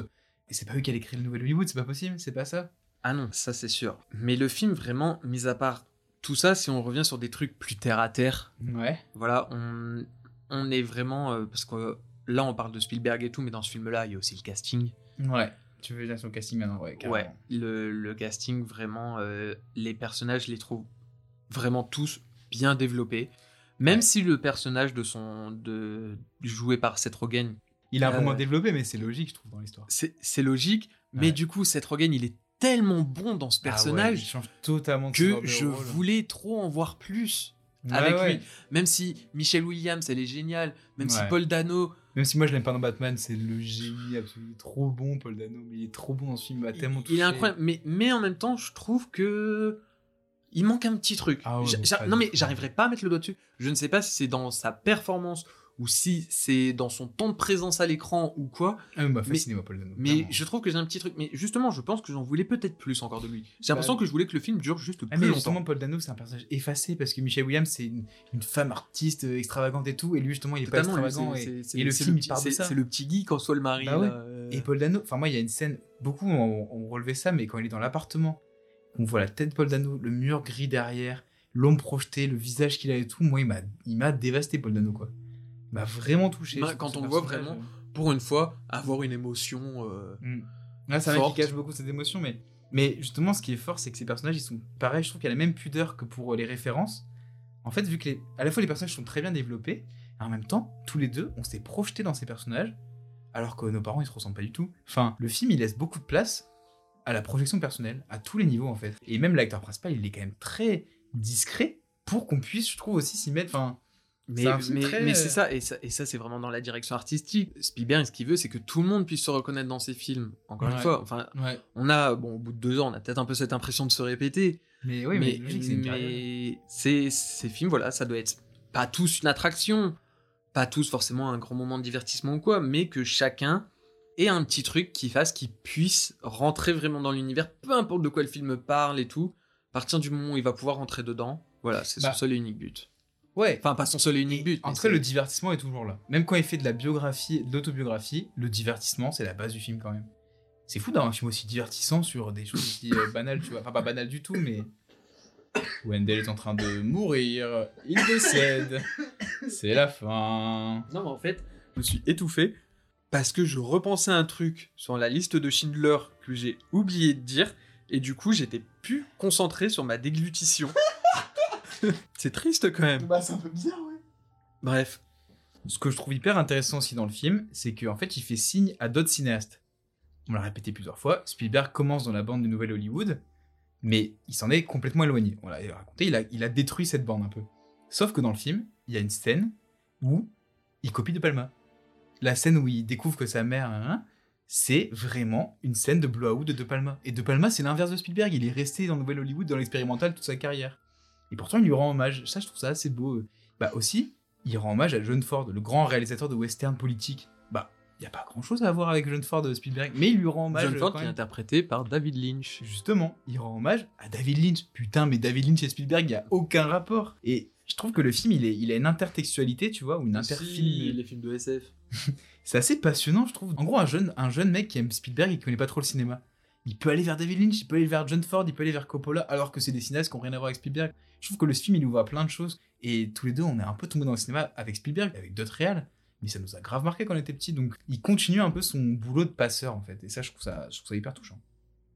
Et c'est pas eux qui allaient créer le nouvel Hollywood, c'est pas possible, c'est pas ça. Ah non, ça c'est sûr. Mais le film, vraiment, mis à part tout ça, si on revient sur des trucs plus terre à terre, Ouais. voilà, on, on est vraiment. euh, parce que là, on parle de Spielberg et tout, mais dans ce film-là, il y a aussi le casting. Ouais. Tu veux dire le casting maintenant, ouais, carrément. Ouais, le, le casting, vraiment, euh, les personnages, je les trouve vraiment tous bien développés. Même si le personnage de son. De, joué par Seth Rogen. Il a euh, vraiment développé, mais c'est logique, je trouve, dans l'histoire. C'est c'est logique, mais Ouais. du coup, Seth Rogen, il est tellement bon dans ce Ah ouais, personnage change totalement que je rôle. voulais trop en voir plus. avec Ouais, lui. Même si Michelle Williams, elle est géniale, même si. Paul Dano, Même si moi je l'aime pas dans Batman, c'est le génie absolu. Trop bon, Paul Dano, mais il est trop bon dans ce film, il m'a tellement touché. il est incroyable. Mais, mais en même temps, je trouve que. Il manque un petit truc. Ah ouais, non, mais j'arriverai pas à mettre le doigt dessus. Je ne sais pas si c'est dans sa performance ou si c'est dans son temps de présence à l'écran ou quoi. Ah, m'a Mais- fasciné, moi, Paul Dano. Mais je trouve que j'ai un petit truc. Mais justement, je pense que j'en voulais peut-être plus encore de lui. J'ai l'impression Bah, que je voulais que le film dure juste plus Ah, mais longtemps. justement, Paul Dano, c'est un personnage effacé parce que Michelle Williams, c'est une, une femme artiste euh, extravagante et tout, et lui, justement, il est Totalement, pas extravagant. et, le film, il part de c'est- ça. C'est le petit geek en soit le mari. Bah ouais. euh. Et Paul Dano, enfin, moi, il y a une scène, beaucoup ont, relevé ça, mais quand il est dans l'appartement, on voit la tête de Paul Dano, le mur gris derrière, l'ombre projetée, le visage qu'il a et tout, moi, il m'a, il m'a dévasté, Paul Dano, quoi. M'a vraiment touché. Bah, quand on voit vraiment, euh, pour une fois, avoir une émotion. euh, Mm. C'est un qui cache beaucoup ses émotions, mais, mais justement, ce qui est fort, c'est que ces personnages, ils sont pareils. Je trouve qu'il y a la même pudeur que pour euh, les références. En fait, vu que les, à la fois les personnages sont très bien développés, et en même temps, tous les deux, on s'est projeté dans ces personnages, alors que nos parents, ils se ressemblent pas du tout. Enfin, le film, il laisse beaucoup de place à la projection personnelle, à tous les niveaux, en fait. Et même l'acteur principal, il est quand même très discret pour qu'on puisse, je trouve, aussi s'y mettre. Enfin, Mais, c'est mais, très- mais ça, et ça, et ça c'est vraiment dans la direction artistique. Spielberg, ce qu'il veut, c'est que tout le monde puisse se reconnaître dans ses films. Encore une fois, enfin, Ouais. on a, bon, au bout de deux ans, on a peut-être un peu cette impression de se répéter. Mais oui, mais, logique, c'est mais ces, ces films, voilà, ça doit être pas tous une attraction, pas tous forcément un grand moment de divertissement ou quoi, mais que chacun ait un petit truc qui fasse qu'il puisse rentrer vraiment dans l'univers, peu importe de quoi le film parle et tout. À partir du moment où il va pouvoir rentrer dedans, voilà, c'est Bah, son seul et unique but. Ouais. Enfin, pas son seul et unique but. En tout cas, le divertissement est toujours là. Même quand il fait de la biographie, de l'autobiographie, le divertissement, c'est la base du film quand même. C'est fou d'avoir un film aussi divertissant sur des choses aussi euh, banales, tu vois. Enfin, pas banales du tout, mais. Wendell est en train de mourir. Il décède. C'est la fin. Non, mais en fait, je me suis étouffé parce que je repensais un truc sur la liste de Schindler que j'ai oublié de dire et du coup, j'étais plus concentré sur ma déglutition. c'est triste quand même. Bah, c'est un peu bizarre, ouais. Bref, Ce que je trouve hyper intéressant aussi dans le film, c'est qu'en fait, il fait signe à d'autres cinéastes. On l'a répété plusieurs fois, Spielberg commence dans la bande de Nouvelle Hollywood, mais il s'en est complètement éloigné. On l'a raconté, il a, il a détruit cette bande un peu. Sauf que dans le film, il y a une scène où il copie De Palma. La scène où il découvre que sa mère, hein, hein, c'est vraiment une scène de blowout de De Palma. Et De Palma, c'est l'inverse de Spielberg. Il est resté dans Nouvelle Hollywood, dans l'expérimental toute sa carrière. Et pourtant, il lui rend hommage. Ça, je trouve ça assez beau. Bah aussi, il rend hommage à John Ford, le grand réalisateur de western politique. Bah, il n'y a pas grand chose à voir avec John Ford de Spielberg, mais il lui rend hommage. John Ford quand qui est interprété par David Lynch. Justement, il rend hommage à David Lynch. Putain, mais David Lynch et Spielberg, il n'y a aucun rapport. Et je trouve que le film, il, est, il a une intertextualité, tu vois, ou une interfilm. les films de SF. C'est assez passionnant, je trouve. En gros, un jeune, un jeune mec qui aime Spielberg et qui connaît pas trop le cinéma, il peut aller vers David Lynch, il peut aller vers John Ford, il peut aller vers Coppola, alors que c'est des cinéastes qui n'ont rien à voir avec Spielberg. Je trouve que le film, il ouvre à plein de choses. Et tous les deux, on est un peu tombés dans le cinéma avec Spielberg, avec d'autres réals. Mais ça nous a grave marqué quand on était petits. Donc, il continue un peu son boulot de passeur, en fait. Et ça, je trouve ça, je trouve ça hyper touchant.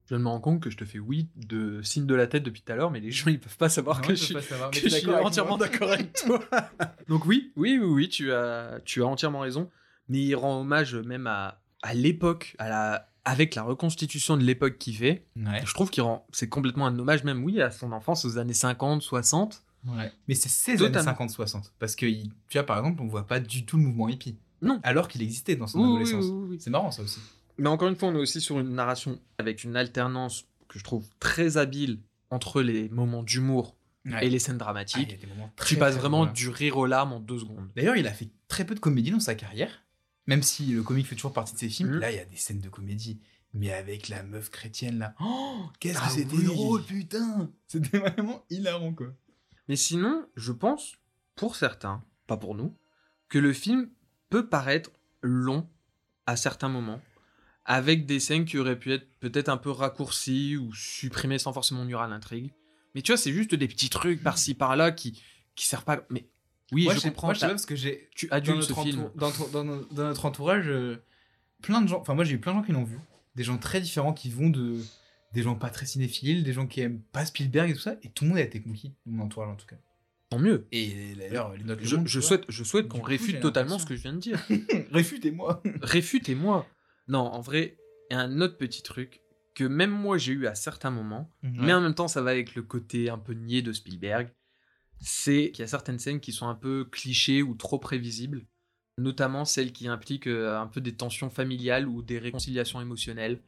Je me rends compte que je te fais oui de signe de la tête depuis tout à l'heure, mais les gens ils peuvent pas savoir Non, que je suis, pas savoir, mais que je suis entièrement d'accord avec toi. Donc oui, oui, oui, oui, tu as, tu as entièrement raison. Mais il rend hommage même à, à l'époque, à la, avec la reconstitution de l'époque qu'il fait. Ouais. Je trouve qu'il rend, c'est complètement un hommage même, oui, à son enfance aux années 50, 60. Ouais. Mais c'est ces Totalement. années 50-60. Parce que, tu vois, par exemple, on voit pas du tout le mouvement hippie. Non. Alors qu'il existait dans son Oui, adolescence. oui, oui, oui. C'est marrant, ça aussi. Mais encore une fois, on est aussi sur une narration avec une alternance que je trouve très habile entre les moments d'humour Ouais. et les scènes Ah, dramatiques. y a des moments tu très, passes très vraiment drôles. du rire aux larmes en deux secondes. D'ailleurs, il a fait très peu de comédie dans sa carrière. Même si le comique fait toujours partie de ses films, Mhm. là, il y a des scènes de comédie. Mais avec la meuf chrétienne, là. Oh, qu'est-ce Ah que c'était oui. drôle, putain C'était vraiment hilarant, quoi. Mais sinon, je pense, pour certains, pas pour nous, que le film peut paraître long à certains moments, avec des scènes qui auraient pu être peut-être un peu raccourcies ou supprimées sans forcément nuire à l'intrigue. Mais tu vois, c'est juste des petits trucs par-ci par-là qui qui servent pas. Mais oui, moi, je sais- comprends. Moi, je sais t'as- pas parce que j'ai. tu Dans notre, ce film. dans, dans no- dans notre entourage, euh, plein de gens. Enfin, moi, j'ai eu plein de gens qui l'ont vu. Des gens très différents qui vont de. Des gens pas très cinéphiles, des gens qui aiment pas Spielberg et tout ça. Et tout le monde a été conquis, mon entourage en tout cas. Tant mieux. Et d'ailleurs, les notes Je, Monde, je souhaite, je souhaite qu'on réfute totalement ce que je viens de dire. Réfutez-moi. Réfutez-moi. Non, en vrai, il y a un autre petit truc que même moi j'ai eu à certains moments, mais en même temps ça va avec le côté un peu niais de Spielberg. C'est qu'il y a certaines scènes qui sont un peu clichés ou trop prévisibles, notamment celles qui impliquent euh, un peu des tensions familiales ou des réconciliations émotionnelles.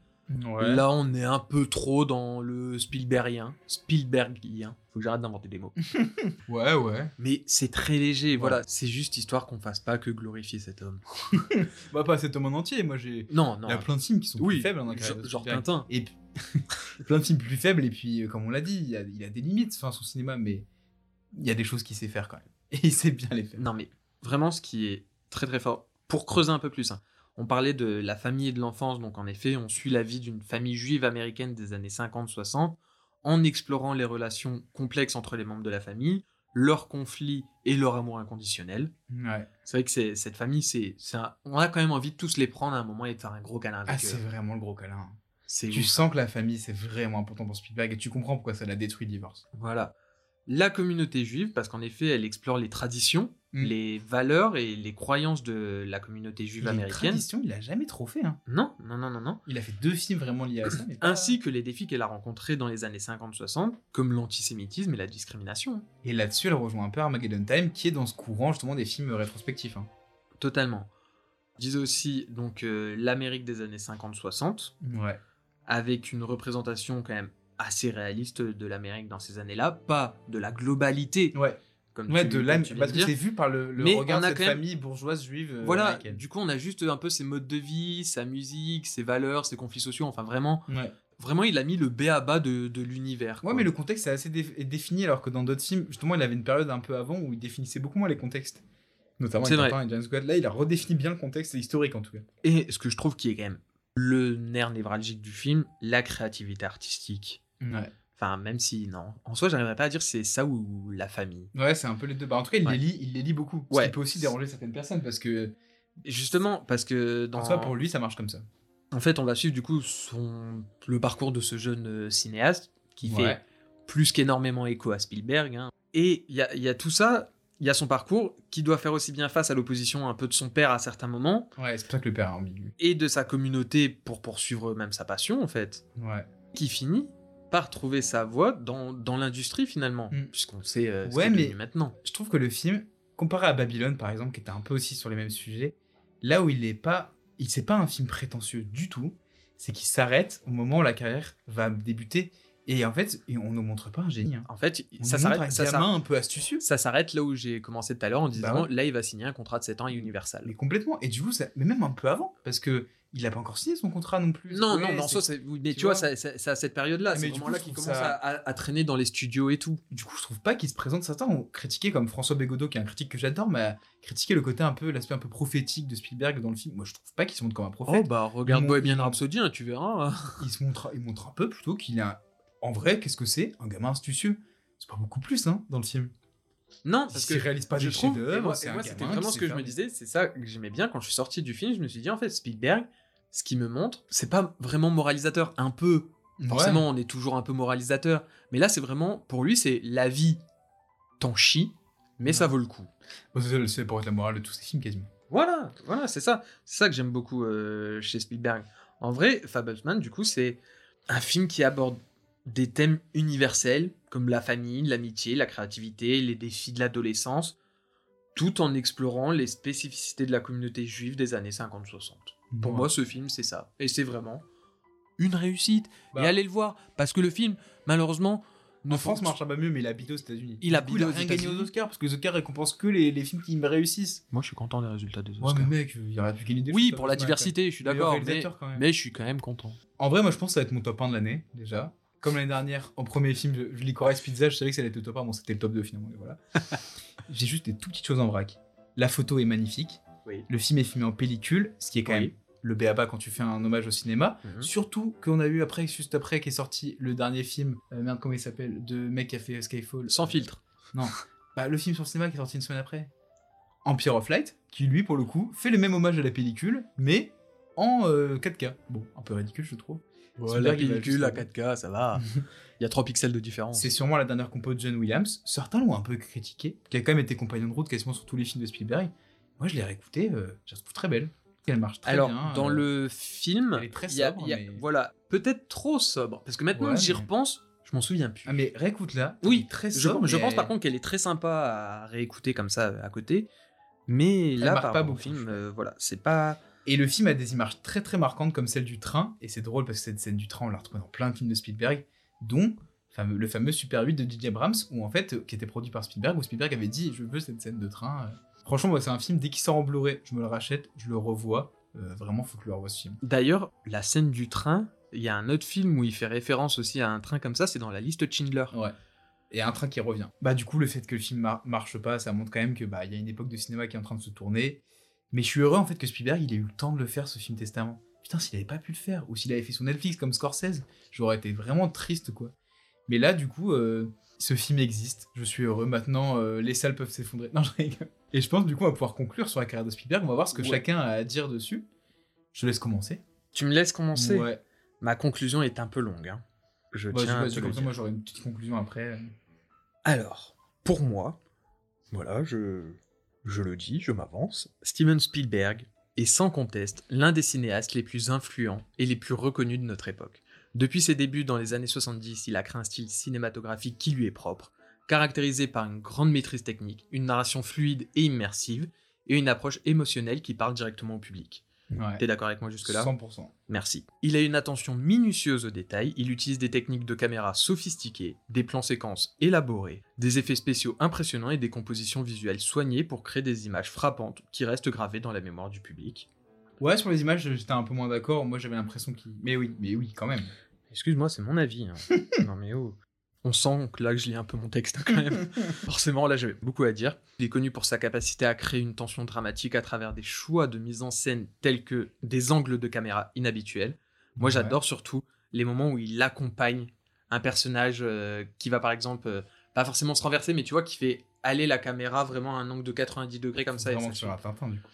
Ouais. Là, on est un peu trop dans le Spielbergien. Spielbergien. Faut que j'arrête d'inventer des mots. Ouais, ouais. Mais c'est très léger, voilà. C'est juste histoire qu'on fasse pas que glorifier cet homme. Bah, pas cet homme en entier. Moi, j'ai. Non, non. Il y a plein de films qui sont Oui, plus faibles. hein, genre- genre. Tintin. Et plein de films plus faibles. Et puis, euh, comme on l'a dit, il y a, il a des limites, enfin, son cinéma, mais il y a des choses qu'il sait faire quand même. Et il sait bien les faire. Non, mais vraiment, ce qui est très très fort, pour creuser un peu plus, hein, on parlait de la famille et de l'enfance, donc en effet, on suit la vie d'une famille juive américaine des années 50-60, en explorant les relations complexes entre les membres de la famille, leurs conflits et leur amour inconditionnel. Ouais. C'est vrai que cette famille, c'est, un- on a quand même envie de tous les prendre à un moment et de faire un gros câlin avec Ah, c'est vraiment le gros câlin. C'est Tu ouf. sens que la famille, c'est vraiment important pour Spielberg et tu comprends pourquoi ça l'a détruit, Divorce. Voilà. La communauté juive, parce qu'en effet, elle explore les traditions, Mm. les valeurs et les croyances de la communauté juive Les américaine. traditions, il a jamais trop fait. Hein. Non, non, non, non, non. Il a fait deux films vraiment liés à ça. mais pas- Ainsi que les défis qu'elle a rencontrés dans les années 50-60, comme l'antisémitisme et la discrimination. Et là-dessus, elle rejoint un peu Armageddon Time, qui est dans ce courant justement des films rétrospectifs. hein. Totalement. Disais aussi donc euh, l'Amérique des années 50-60, Ouais. avec une représentation quand même assez réaliste de l'Amérique dans ces années-là, pas de la globalité. Ouais. Comme Ouais, tu- de l'âme, parce que c'est vu par le, le Mais regard on de cette même- famille bourgeoise juive. euh, Voilà, américaine. du coup on a juste un peu ses modes de vie, sa musique, ses valeurs, ses conflits sociaux, enfin vraiment, Ouais. vraiment il a mis le B à bas de, de l'univers. Ouais, quoi. mais le contexte est assez dé- est défini, alors que dans d'autres films, justement, il avait une période un peu avant où il définissait beaucoup moins les contextes. Notamment avec vrai. Et James. Là, il a redéfini bien le contexte historique, en tout cas. Et ce que je trouve qui est quand même le nerf névralgique du film, la créativité artistique. Ouais. Enfin, même si, non. En soi, j'arriverais pas à dire c'est ça ou la famille. Ouais, c'est un peu les deux. Bah, en tout cas, il, Ouais. les, lit, il les lit beaucoup. Ce Ouais. qui peut aussi déranger certaines personnes, parce que, justement, parce que dans. en soi, pour lui, ça marche comme ça. En fait, on va suivre du coup son... le parcours de ce jeune euh, cinéaste qui Ouais. fait plus qu'énormément écho à Spielberg. hein. Et il y y a tout ça, il y a son parcours qui doit faire aussi bien face à l'opposition un peu de son père à certains moments Ouais, c'est pour ça que le père est ambigu. et de sa communauté pour poursuivre même sa passion en fait, Ouais. qui finit par trouver sa voie dans, dans l'industrie finalement, Mm. puisqu'on sait euh, ce Ouais, qu'il est mais- devenu maintenant. Je trouve que le film, comparé à Babylone, par exemple, qui était un peu aussi sur les mêmes sujets, là où il est pas, il c'est pas un film prétentieux du tout, c'est qu'il s'arrête au moment où la carrière va débuter. Et en fait, et on nous montre pas un génie. hein. En fait, On ça s'arrête ça, s'arrête- un peu astucieux. ça s'arrête là où j'ai commencé tout à l'heure en disant Bah ouais. là il va signer un contrat de 7 ans à Universal. Mais complètement. Et du coup, ça... mais même un peu avant, parce que il a pas encore signé son contrat non plus. Non, Ouais, non, c'est- ça, mais tu vois, vois. ça- ça- c'est à cette période-là, Mais c'est du vraiment coup, là je qu'il trouve commence ça- à, traîner dans les studios et tout. Du coup, je trouve pas qu'il se présente. Certains ont critiqué, comme François Bégodeau, qui est un critique que j'adore, mais a critiqué le côté un peu, l'aspect un peu prophétique de Spielberg dans le film. Moi, je trouve pas qu'il se montre comme un prophète. Oh bah regarde Bohemian Rhapsody, hein, tu verras. il se montre, il montre un peu plutôt qu'il est un... En vrai, qu'est-ce que c'est? Un gamin astucieux. C'est pas beaucoup plus, hein, dans le film. Non, parce que réalise pas je des trouve, et moi, c'était vraiment qui ce que je me disais, c'est ça que j'aimais bien quand je suis sorti du film, je me suis dit en fait Spielberg, ce qui me montre, c'est pas vraiment moralisateur, un peu. Forcément, on est toujours un peu moralisateur, mais là c'est vraiment pour lui c'est la vie t'en chie, mais ça vaut le coup. C'est- pour être la morale de tous ces films, quasiment. Voilà, voilà, c'est ça. C'est ça que j'aime beaucoup euh, chez Spielberg. En vrai, Fablesman, du coup, c'est un film qui aborde des thèmes universels comme la famille, l'amitié, la créativité, les défis de l'adolescence, tout en explorant les spécificités de la communauté juive des années 50-60. Pour Ouais. moi, ce film, c'est ça. Et c'est vraiment une réussite. Bah. Et allez le voir, parce que le film, malheureusement, En France, marche un peu mieux, mais il a bidé aux États-Unis. Il a bidé rien gagné aux. Oscars, parce que les Oscars récompensent que les, les films qui me réussissent. Moi, je suis content des résultats des Ouais, mais mec, il aurait pu gagner des Oui, pour la diversité, je suis d'accord, mais, réalisateur, quand même. mais je suis quand même content. En vrai, moi, je pense que ça va être mon top 1 de l'année, déjà. Comme l'année dernière, en premier film, je, Licorice Pizza, je savais que ça allait être le top 1. Bon, c'était le top 2 finalement, mais voilà. J'ai juste des tout petites choses en vrac. La photo est magnifique. Oui. Le film est filmé en pellicule, ce qui est quand Oui. même le béaba quand tu fais un hommage au cinéma. Mhm. Surtout qu'on a eu après, juste après, qui est sorti le dernier film, euh, merde, comment il s'appelle, de mec qui a fait Skyfall. Sans filtre. Non. Bah, le film sur le cinéma qui est sorti une semaine après. Empire of Light, qui lui, pour le coup, fait le même hommage à la pellicule, mais en euh, 4K. Bon, un peu ridicule, je trouve. Ouais, la pellicule à juste- 4K, ça va. Il y a 3 pixels de différence. C'est sûrement la dernière compo de John Williams. Certains l'ont un peu critiqué, qui a quand même été compagnon de route quasiment sur tous les films de Spielberg. Moi, je l'ai réécouté, euh, je la trouve très belle. Elle marche très Alors, bien. dans euh, le film, elle est très il y a- sobre, il y a- mais- voilà, peut-être trop sobre. Parce que maintenant Ouais, que j'y mais- repense, je m'en souviens plus. Ah, mais réécoute-la. Oui, très je, sobre, je pense mais- par contre qu'elle est très sympa à réécouter comme ça à côté. Mais Elle là, par pas beaucoup, film, euh, voilà, c'est pas. Et le film a des images très très marquantes comme celle du train, et c'est drôle parce que cette scène du train, on l'a retrouvée dans plein de films de Spielberg, dont le fameux Super 8 de J.J. Abrams, où en fait, euh, qui était produit par Spielberg, où Spielberg avait dit Je veux cette scène de train. Franchement, moi, c'est un film, dès qu'il sort en Blu-ray, je me le rachète, je le revois. Euh, vraiment, faut que je le revoie ce film. D'ailleurs, la scène du train, il y a un autre film où il fait référence aussi à un train comme ça, c'est dans la liste Schindler. Ouais. Et un train qui revient. Bah, du coup, le fait que le film mar- marche pas, ça montre quand même que bah, il y a une époque de cinéma qui est en train de se tourner. Mais je suis heureux en fait que Spielberg il ait eu le temps de le faire ce film Testament. Putain, s'il avait pas pu le faire, ou s'il avait fait son Netflix comme Scorsese, j'aurais été vraiment triste quoi. Mais là, du coup, euh, ce film existe. Je suis heureux. Maintenant, euh, les salles peuvent s'effondrer. Non, je rigole. Et je pense du coup, on va pouvoir conclure sur la carrière de Spielberg. On va voir ce que Ouais. chacun a à dire dessus. Je te laisse commencer. Tu me laisses commencer Ouais. Ma conclusion est un peu longue. hein. Je Vas-y, tiens à te le comme ça, moi j'aurai une petite conclusion après. Alors, pour moi, voilà, je, je le dis, je m'avance. Steven Spielberg est sans conteste l'un des cinéastes les plus influents et les plus reconnus de notre époque. Depuis ses débuts dans les années 70, il a créé un style cinématographique qui lui est propre, caractérisé par une grande maîtrise technique, une narration fluide et immersive, et une approche émotionnelle qui parle directement au public. Ouais. T'es d'accord avec moi jusque-là? 100%. Merci. Il a une attention minutieuse aux détails, il utilise des techniques de caméra sophistiquées, des plans séquences élaborés, des effets spéciaux impressionnants et des compositions visuelles soignées pour créer des images frappantes qui restent gravées dans la mémoire du public. Ouais, sur les images, j'étais un peu moins d'accord. Moi, j'avais l'impression qu'il. Mais oui, mais oui, quand même. Excuse-moi, c'est mon avis. hein. non mais oh. On sent que là que je lis un peu mon texte hein, quand même. Forcément, là j'avais beaucoup à dire. Il est connu pour sa capacité à créer une tension dramatique à travers des choix de mise en scène tels que des angles de caméra inhabituels. Moi Ouais. j'adore surtout les moments où il accompagne un personnage euh, qui va par exemple, euh, pas forcément se renverser, mais tu vois, qui fait aller la caméra vraiment à un angle de 90 degrés comme ça. et ça Tintin, du coup.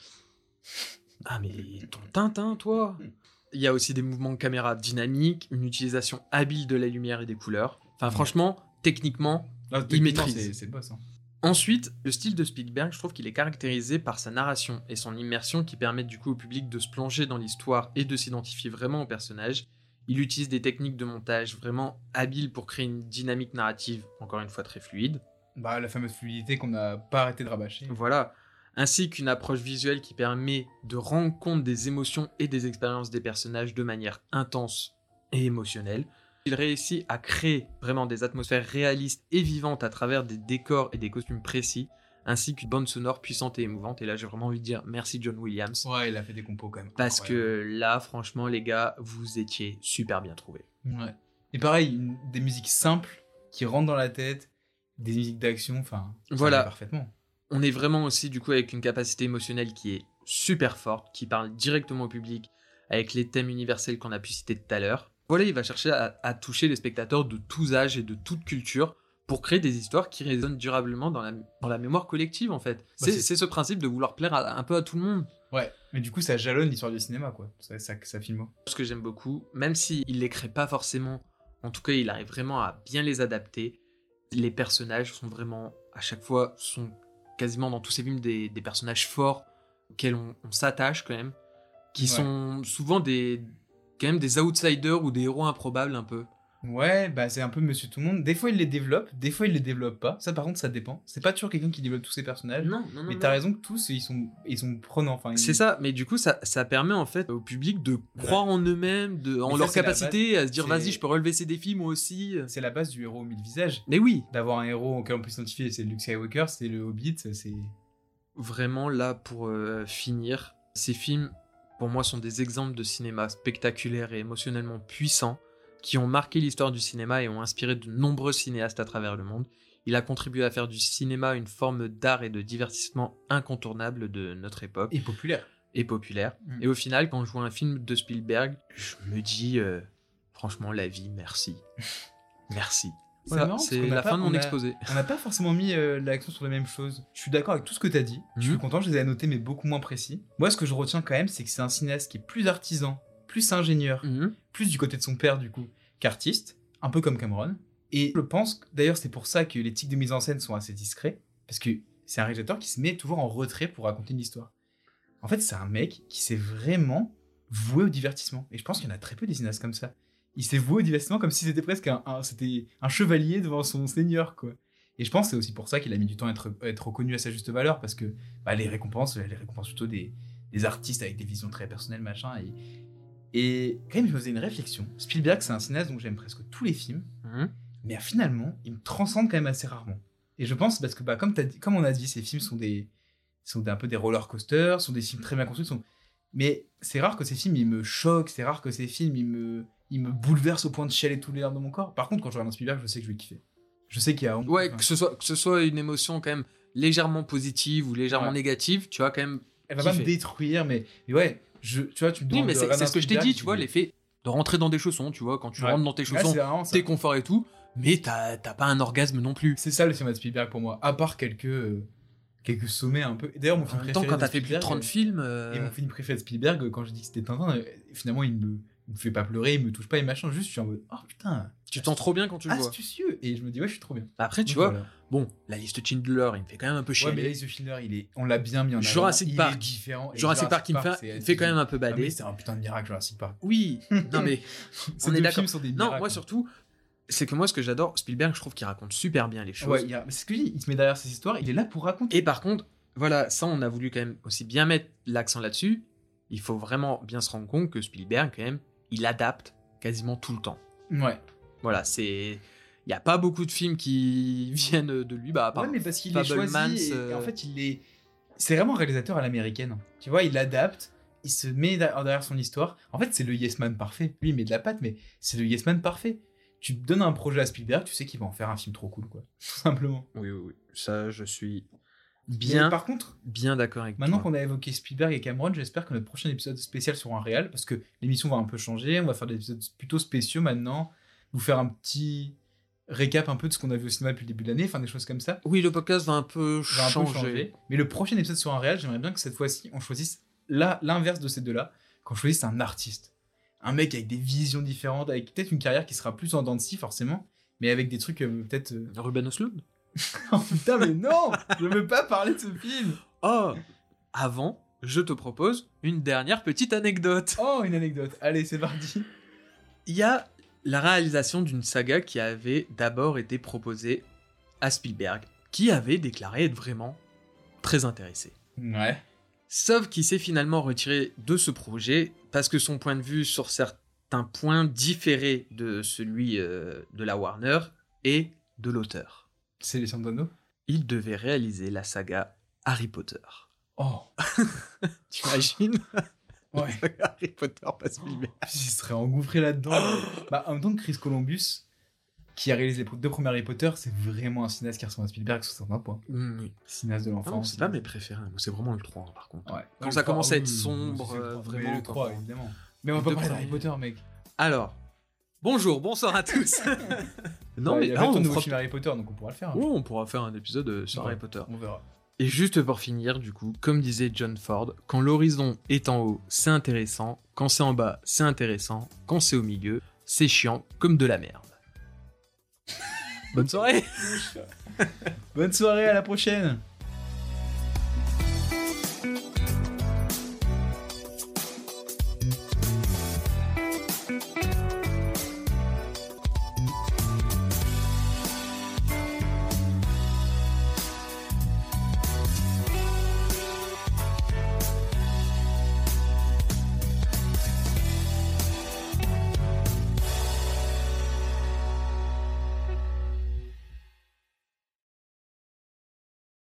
ah mais ton Tintin, toi? Il y a aussi des mouvements de caméra dynamiques, une utilisation habile de la lumière et des couleurs. Enfin franchement, techniquement, Ah, il maîtrise. c'est- C'est le boss. hein. Ensuite, le style de Spielberg, je trouve qu'il est caractérisé par sa narration et son immersion qui permettent du coup au public de se plonger dans l'histoire et de s'identifier vraiment au personnage. Il utilise des techniques de montage vraiment habiles pour créer une dynamique narrative, encore une fois très fluide. Bah, la fameuse fluidité qu'on n'a pas arrêté de rabâcher. Voilà. Ainsi qu'une approche visuelle qui permet de rendre compte des émotions et des expériences des personnages de manière intense et émotionnelle. Il réussit à créer vraiment des atmosphères réalistes et vivantes à travers des décors et des costumes précis, ainsi qu'une bande sonore puissante et émouvante. Et là, j'ai vraiment envie de dire merci John Williams. Ouais, il a fait des compos quand même. Parce que là, franchement, les gars, vous étiez super bien trouvés. Ouais. Et pareil, des musiques simples qui rentrent dans la tête, des musiques d'action, enfin. Voilà. Parfaitement. On est vraiment aussi du coup avec une capacité émotionnelle qui est super forte, qui parle directement au public, avec les thèmes universels qu'on a pu citer tout à l'heure. Voilà, il va chercher à, à toucher les spectateurs de tous âges et de toute culture pour créer des histoires qui résonnent durablement dans la, dans la mémoire collective en fait. c'est c'est- ce principe de vouloir plaire à- un peu à tout le monde. Ouais. Mais du coup, ça jalonne l'histoire du cinéma, quoi. Ça, ça, ça filme. Ce que j'aime beaucoup, même s'il ne les crée pas forcément, en tout cas il arrive vraiment à bien les adapter. Les personnages sont vraiment, à chaque fois, sont quasiment dans tous ces films des, des personnages forts auxquels on, on s'attache quand même, qui Ouais. sont souvent des, quand même des outsiders ou des héros improbables un peu. Ouais, bah c'est un peu Monsieur Tout le Monde. Des fois, il les développe, des fois, il les développe pas. Ça, par contre, ça dépend. C'est pas toujours quelqu'un qui développe tous ses personnages. Non, non, non. Mais t'as raison que tous, ils sont, ils sont prenants. Enfin, ils- C'est ça, mais du coup, ça, ça permet en fait au public de croire en eux-mêmes, de, en ça, leur capacité à se dire vas-y, je peux relever ces défis moi aussi. C'est la base du héros aux mille visages. Mais oui, D'avoir un héros auquel on peut s'identifier, c'est Luke Skywalker, c'est le Hobbit, c'est. vraiment là pour euh, finir, ces films pour moi sont des exemples de cinéma spectaculaire et émotionnellement puissants qui ont marqué l'histoire du cinéma et ont inspiré de nombreux cinéastes à travers le monde. Il a contribué à faire du cinéma une forme d'art et de divertissement incontournable de notre époque Et populaire. et populaire. Mm. Et au final, quand je vois un film de Spielberg, je me dis euh, franchement la vie, merci. merci. C'est Voilà, la pas- fin de on mon a- exposé. On n'a pas forcément mis euh, l'accent sur les mêmes choses. Je suis d'accord avec tout ce que tu as dit. Je suis Mhm. content, je les ai notés, mais beaucoup moins précis. Moi, ce que je retiens quand même, c'est que c'est un cinéaste qui est plus artisan, plus ingénieur, Mhm. plus du côté de son père, du coup, qu'artiste, un peu comme Cameron. Et je pense, d'ailleurs, c'est pour ça que les tics de mise en scène sont assez discrets, parce que c'est un réalisateur qui se met toujours en retrait pour raconter une histoire. En fait, c'est un mec qui s'est vraiment voué au divertissement. Et je pense qu'il y en a très peu des cinéastes comme ça. Il s'est voué au divertissement comme si c'était presque un, un- c'était un chevalier devant son seigneur, quoi. Et je pense que c'est aussi pour ça qu'il a mis du temps à être, à être reconnu à sa juste valeur, parce que bah, les récompenses, les récompenses plutôt des, des artistes avec des visions très personnelles, machin. Et, et quand même, je me faisais une réflexion. Spielberg, c'est un cinéaste dont j'aime presque tous les films, Mhm. mais finalement, il me transcende quand même assez rarement. Et je pense parce que, bah, comme, dit- comme on a dit, ces films sont des sont des- un peu des roller coasters, sont des films très bien construits, sont... mais c'est rare que ces films ils me choquent, c'est rare que ces films ils me ils me bouleversent au point de chialer tous les nerfs de mon corps. Par contre, quand je regarde un Spielberg, je sais que je vais kiffer. Je sais qu'il y a Ouais, enfin, que ce, soit, que ce soit une émotion quand même légèrement positive ou légèrement Ouais. négative, tu vois, quand même. elle va pas me détruire, mais, mais ouais, je, tu vois, tu me Oui, mais c'est ce que je t'ai dit, tu vois, l'effet de rentrer dans des chaussons, tu vois, quand tu Ouais. rentres dans tes chaussons, t'es confort et tout, mais t'as pas un orgasme non plus. C'est ça le cinéma de Spielberg pour moi, à part quelques euh, quelques sommets un peu. D'ailleurs, mon film En même temps, préféré quand t'as fait plus de Spielberg, 30 films. euh, Et mon film préféré de Spielberg, euh, quand je dis que c'était Tintin, euh, finalement, il me, il me fait pas pleurer, il me touche pas et machin. Juste, je suis en mode, oh putain, tu te sens trop bien quand tu le vois. astucieux. Et je me dis, ouais, je suis trop bien. Après, tu vois, voilà. bon, la liste Schindler, il me fait quand même un peu chier. Ouais, mais Ace Schindler, il est, on l'a bien mis en avant. Jurassic il Park. Est différent. Et Jurassic Park, il me fait, il fait quand même un peu Ah, bader. c'est un putain de miracle, Jurassic Park. oui, non mais on est d'accord. Non, moi surtout, c'est que moi ce que j'adore, Spielberg, je trouve qu'il raconte super bien les choses. Ouais, il a- c'est ce que je dis, il se met derrière ses histoires, il est là pour raconter. Et par contre, voilà, ça on a voulu quand même aussi bien mettre l'accent là-dessus. Il faut vraiment bien se rendre compte que Spielberg, quand même, il adapte quasiment tout le temps. Ouais. Voilà, c'est. Il n'y a pas beaucoup de films qui viennent de lui, bah, à part Ouais, mais parce qu'il est choisi et, euh, et en fait, il est. C'est vraiment un réalisateur à l'américaine. Tu vois, il adapte, il se met derrière son histoire. En fait, c'est le yes man parfait. Lui, il met de la patte, mais c'est le yes man parfait. Tu donnes un projet à Spielberg, tu sais qu'il va en faire un film trop cool, quoi. Tout simplement. Oui, oui, oui. Ça, je suis Mais bien, par contre, bien d'accord avec maintenant qu'on a évoqué Spielberg et Cameron, j'espère que notre prochain épisode spécial sera un réel, parce que l'émission va un peu changer. On va faire des épisodes plutôt spéciaux maintenant. Vous faire un petit récap un peu de ce qu'on a vu au cinéma depuis le début de l'année, enfin des choses comme ça. Oui, le podcast va un peu va un peu changer. Mais le prochain épisode sur un réel, j'aimerais bien que cette fois-ci, on choisisse l'inverse de ces deux-là, qu'on choisisse un artiste. Un mec avec des visions différentes, avec peut-être une carrière qui sera plus en dents de scie, forcément, mais avec des trucs euh, peut-être... euh, Ruben Östlund Oh putain, mais non Je veux pas parler de ce film Oh Avant, je te propose une dernière petite anecdote. Oh, une anecdote. Allez, c'est parti. Il y a la réalisation d'une saga qui avait d'abord été proposée à Spielberg, qui avait déclaré être vraiment très intéressé. Ouais. Sauf qu'il s'est finalement retiré de ce projet parce que son point de vue sur certains points différait de celui euh, de la Warner et de l'auteur. C'est les Santano Il devait réaliser la saga Harry Potter. Oh T'imagines? Ouais. Harry Potter pas Spielberg. Il serait engouffré là-dedans. bah, en même temps que Chris Columbus, qui a réalisé les deux premiers Harry Potter, c'est vraiment un cinéaste qui ressemble à Spielberg sur certains points. Mm, oui. Cinéaste de Ah non, l'enfance. c'est pas mes préférés, c'est vraiment le 3 hein, par contre. Ouais. Quand ça commence à être sombre, euh, vraiment, le quand 3, on- évidemment. Mais on va pas parler d'Harry. Potter, mec. Alors, bonjour, bonsoir à tous. non, Ouais, mais il y a on, un nouveau fera... film Harry Potter, donc on pourra le faire. hein. Ouais, on pourra faire un épisode euh, sur Ouais. Harry Potter. On verra. Et juste pour finir, du coup, comme disait John Ford, quand l'horizon est en haut, c'est intéressant, quand c'est en bas, c'est intéressant, quand c'est au milieu, c'est chiant comme de la merde. Bonne soirée Bonne soirée, à la prochaine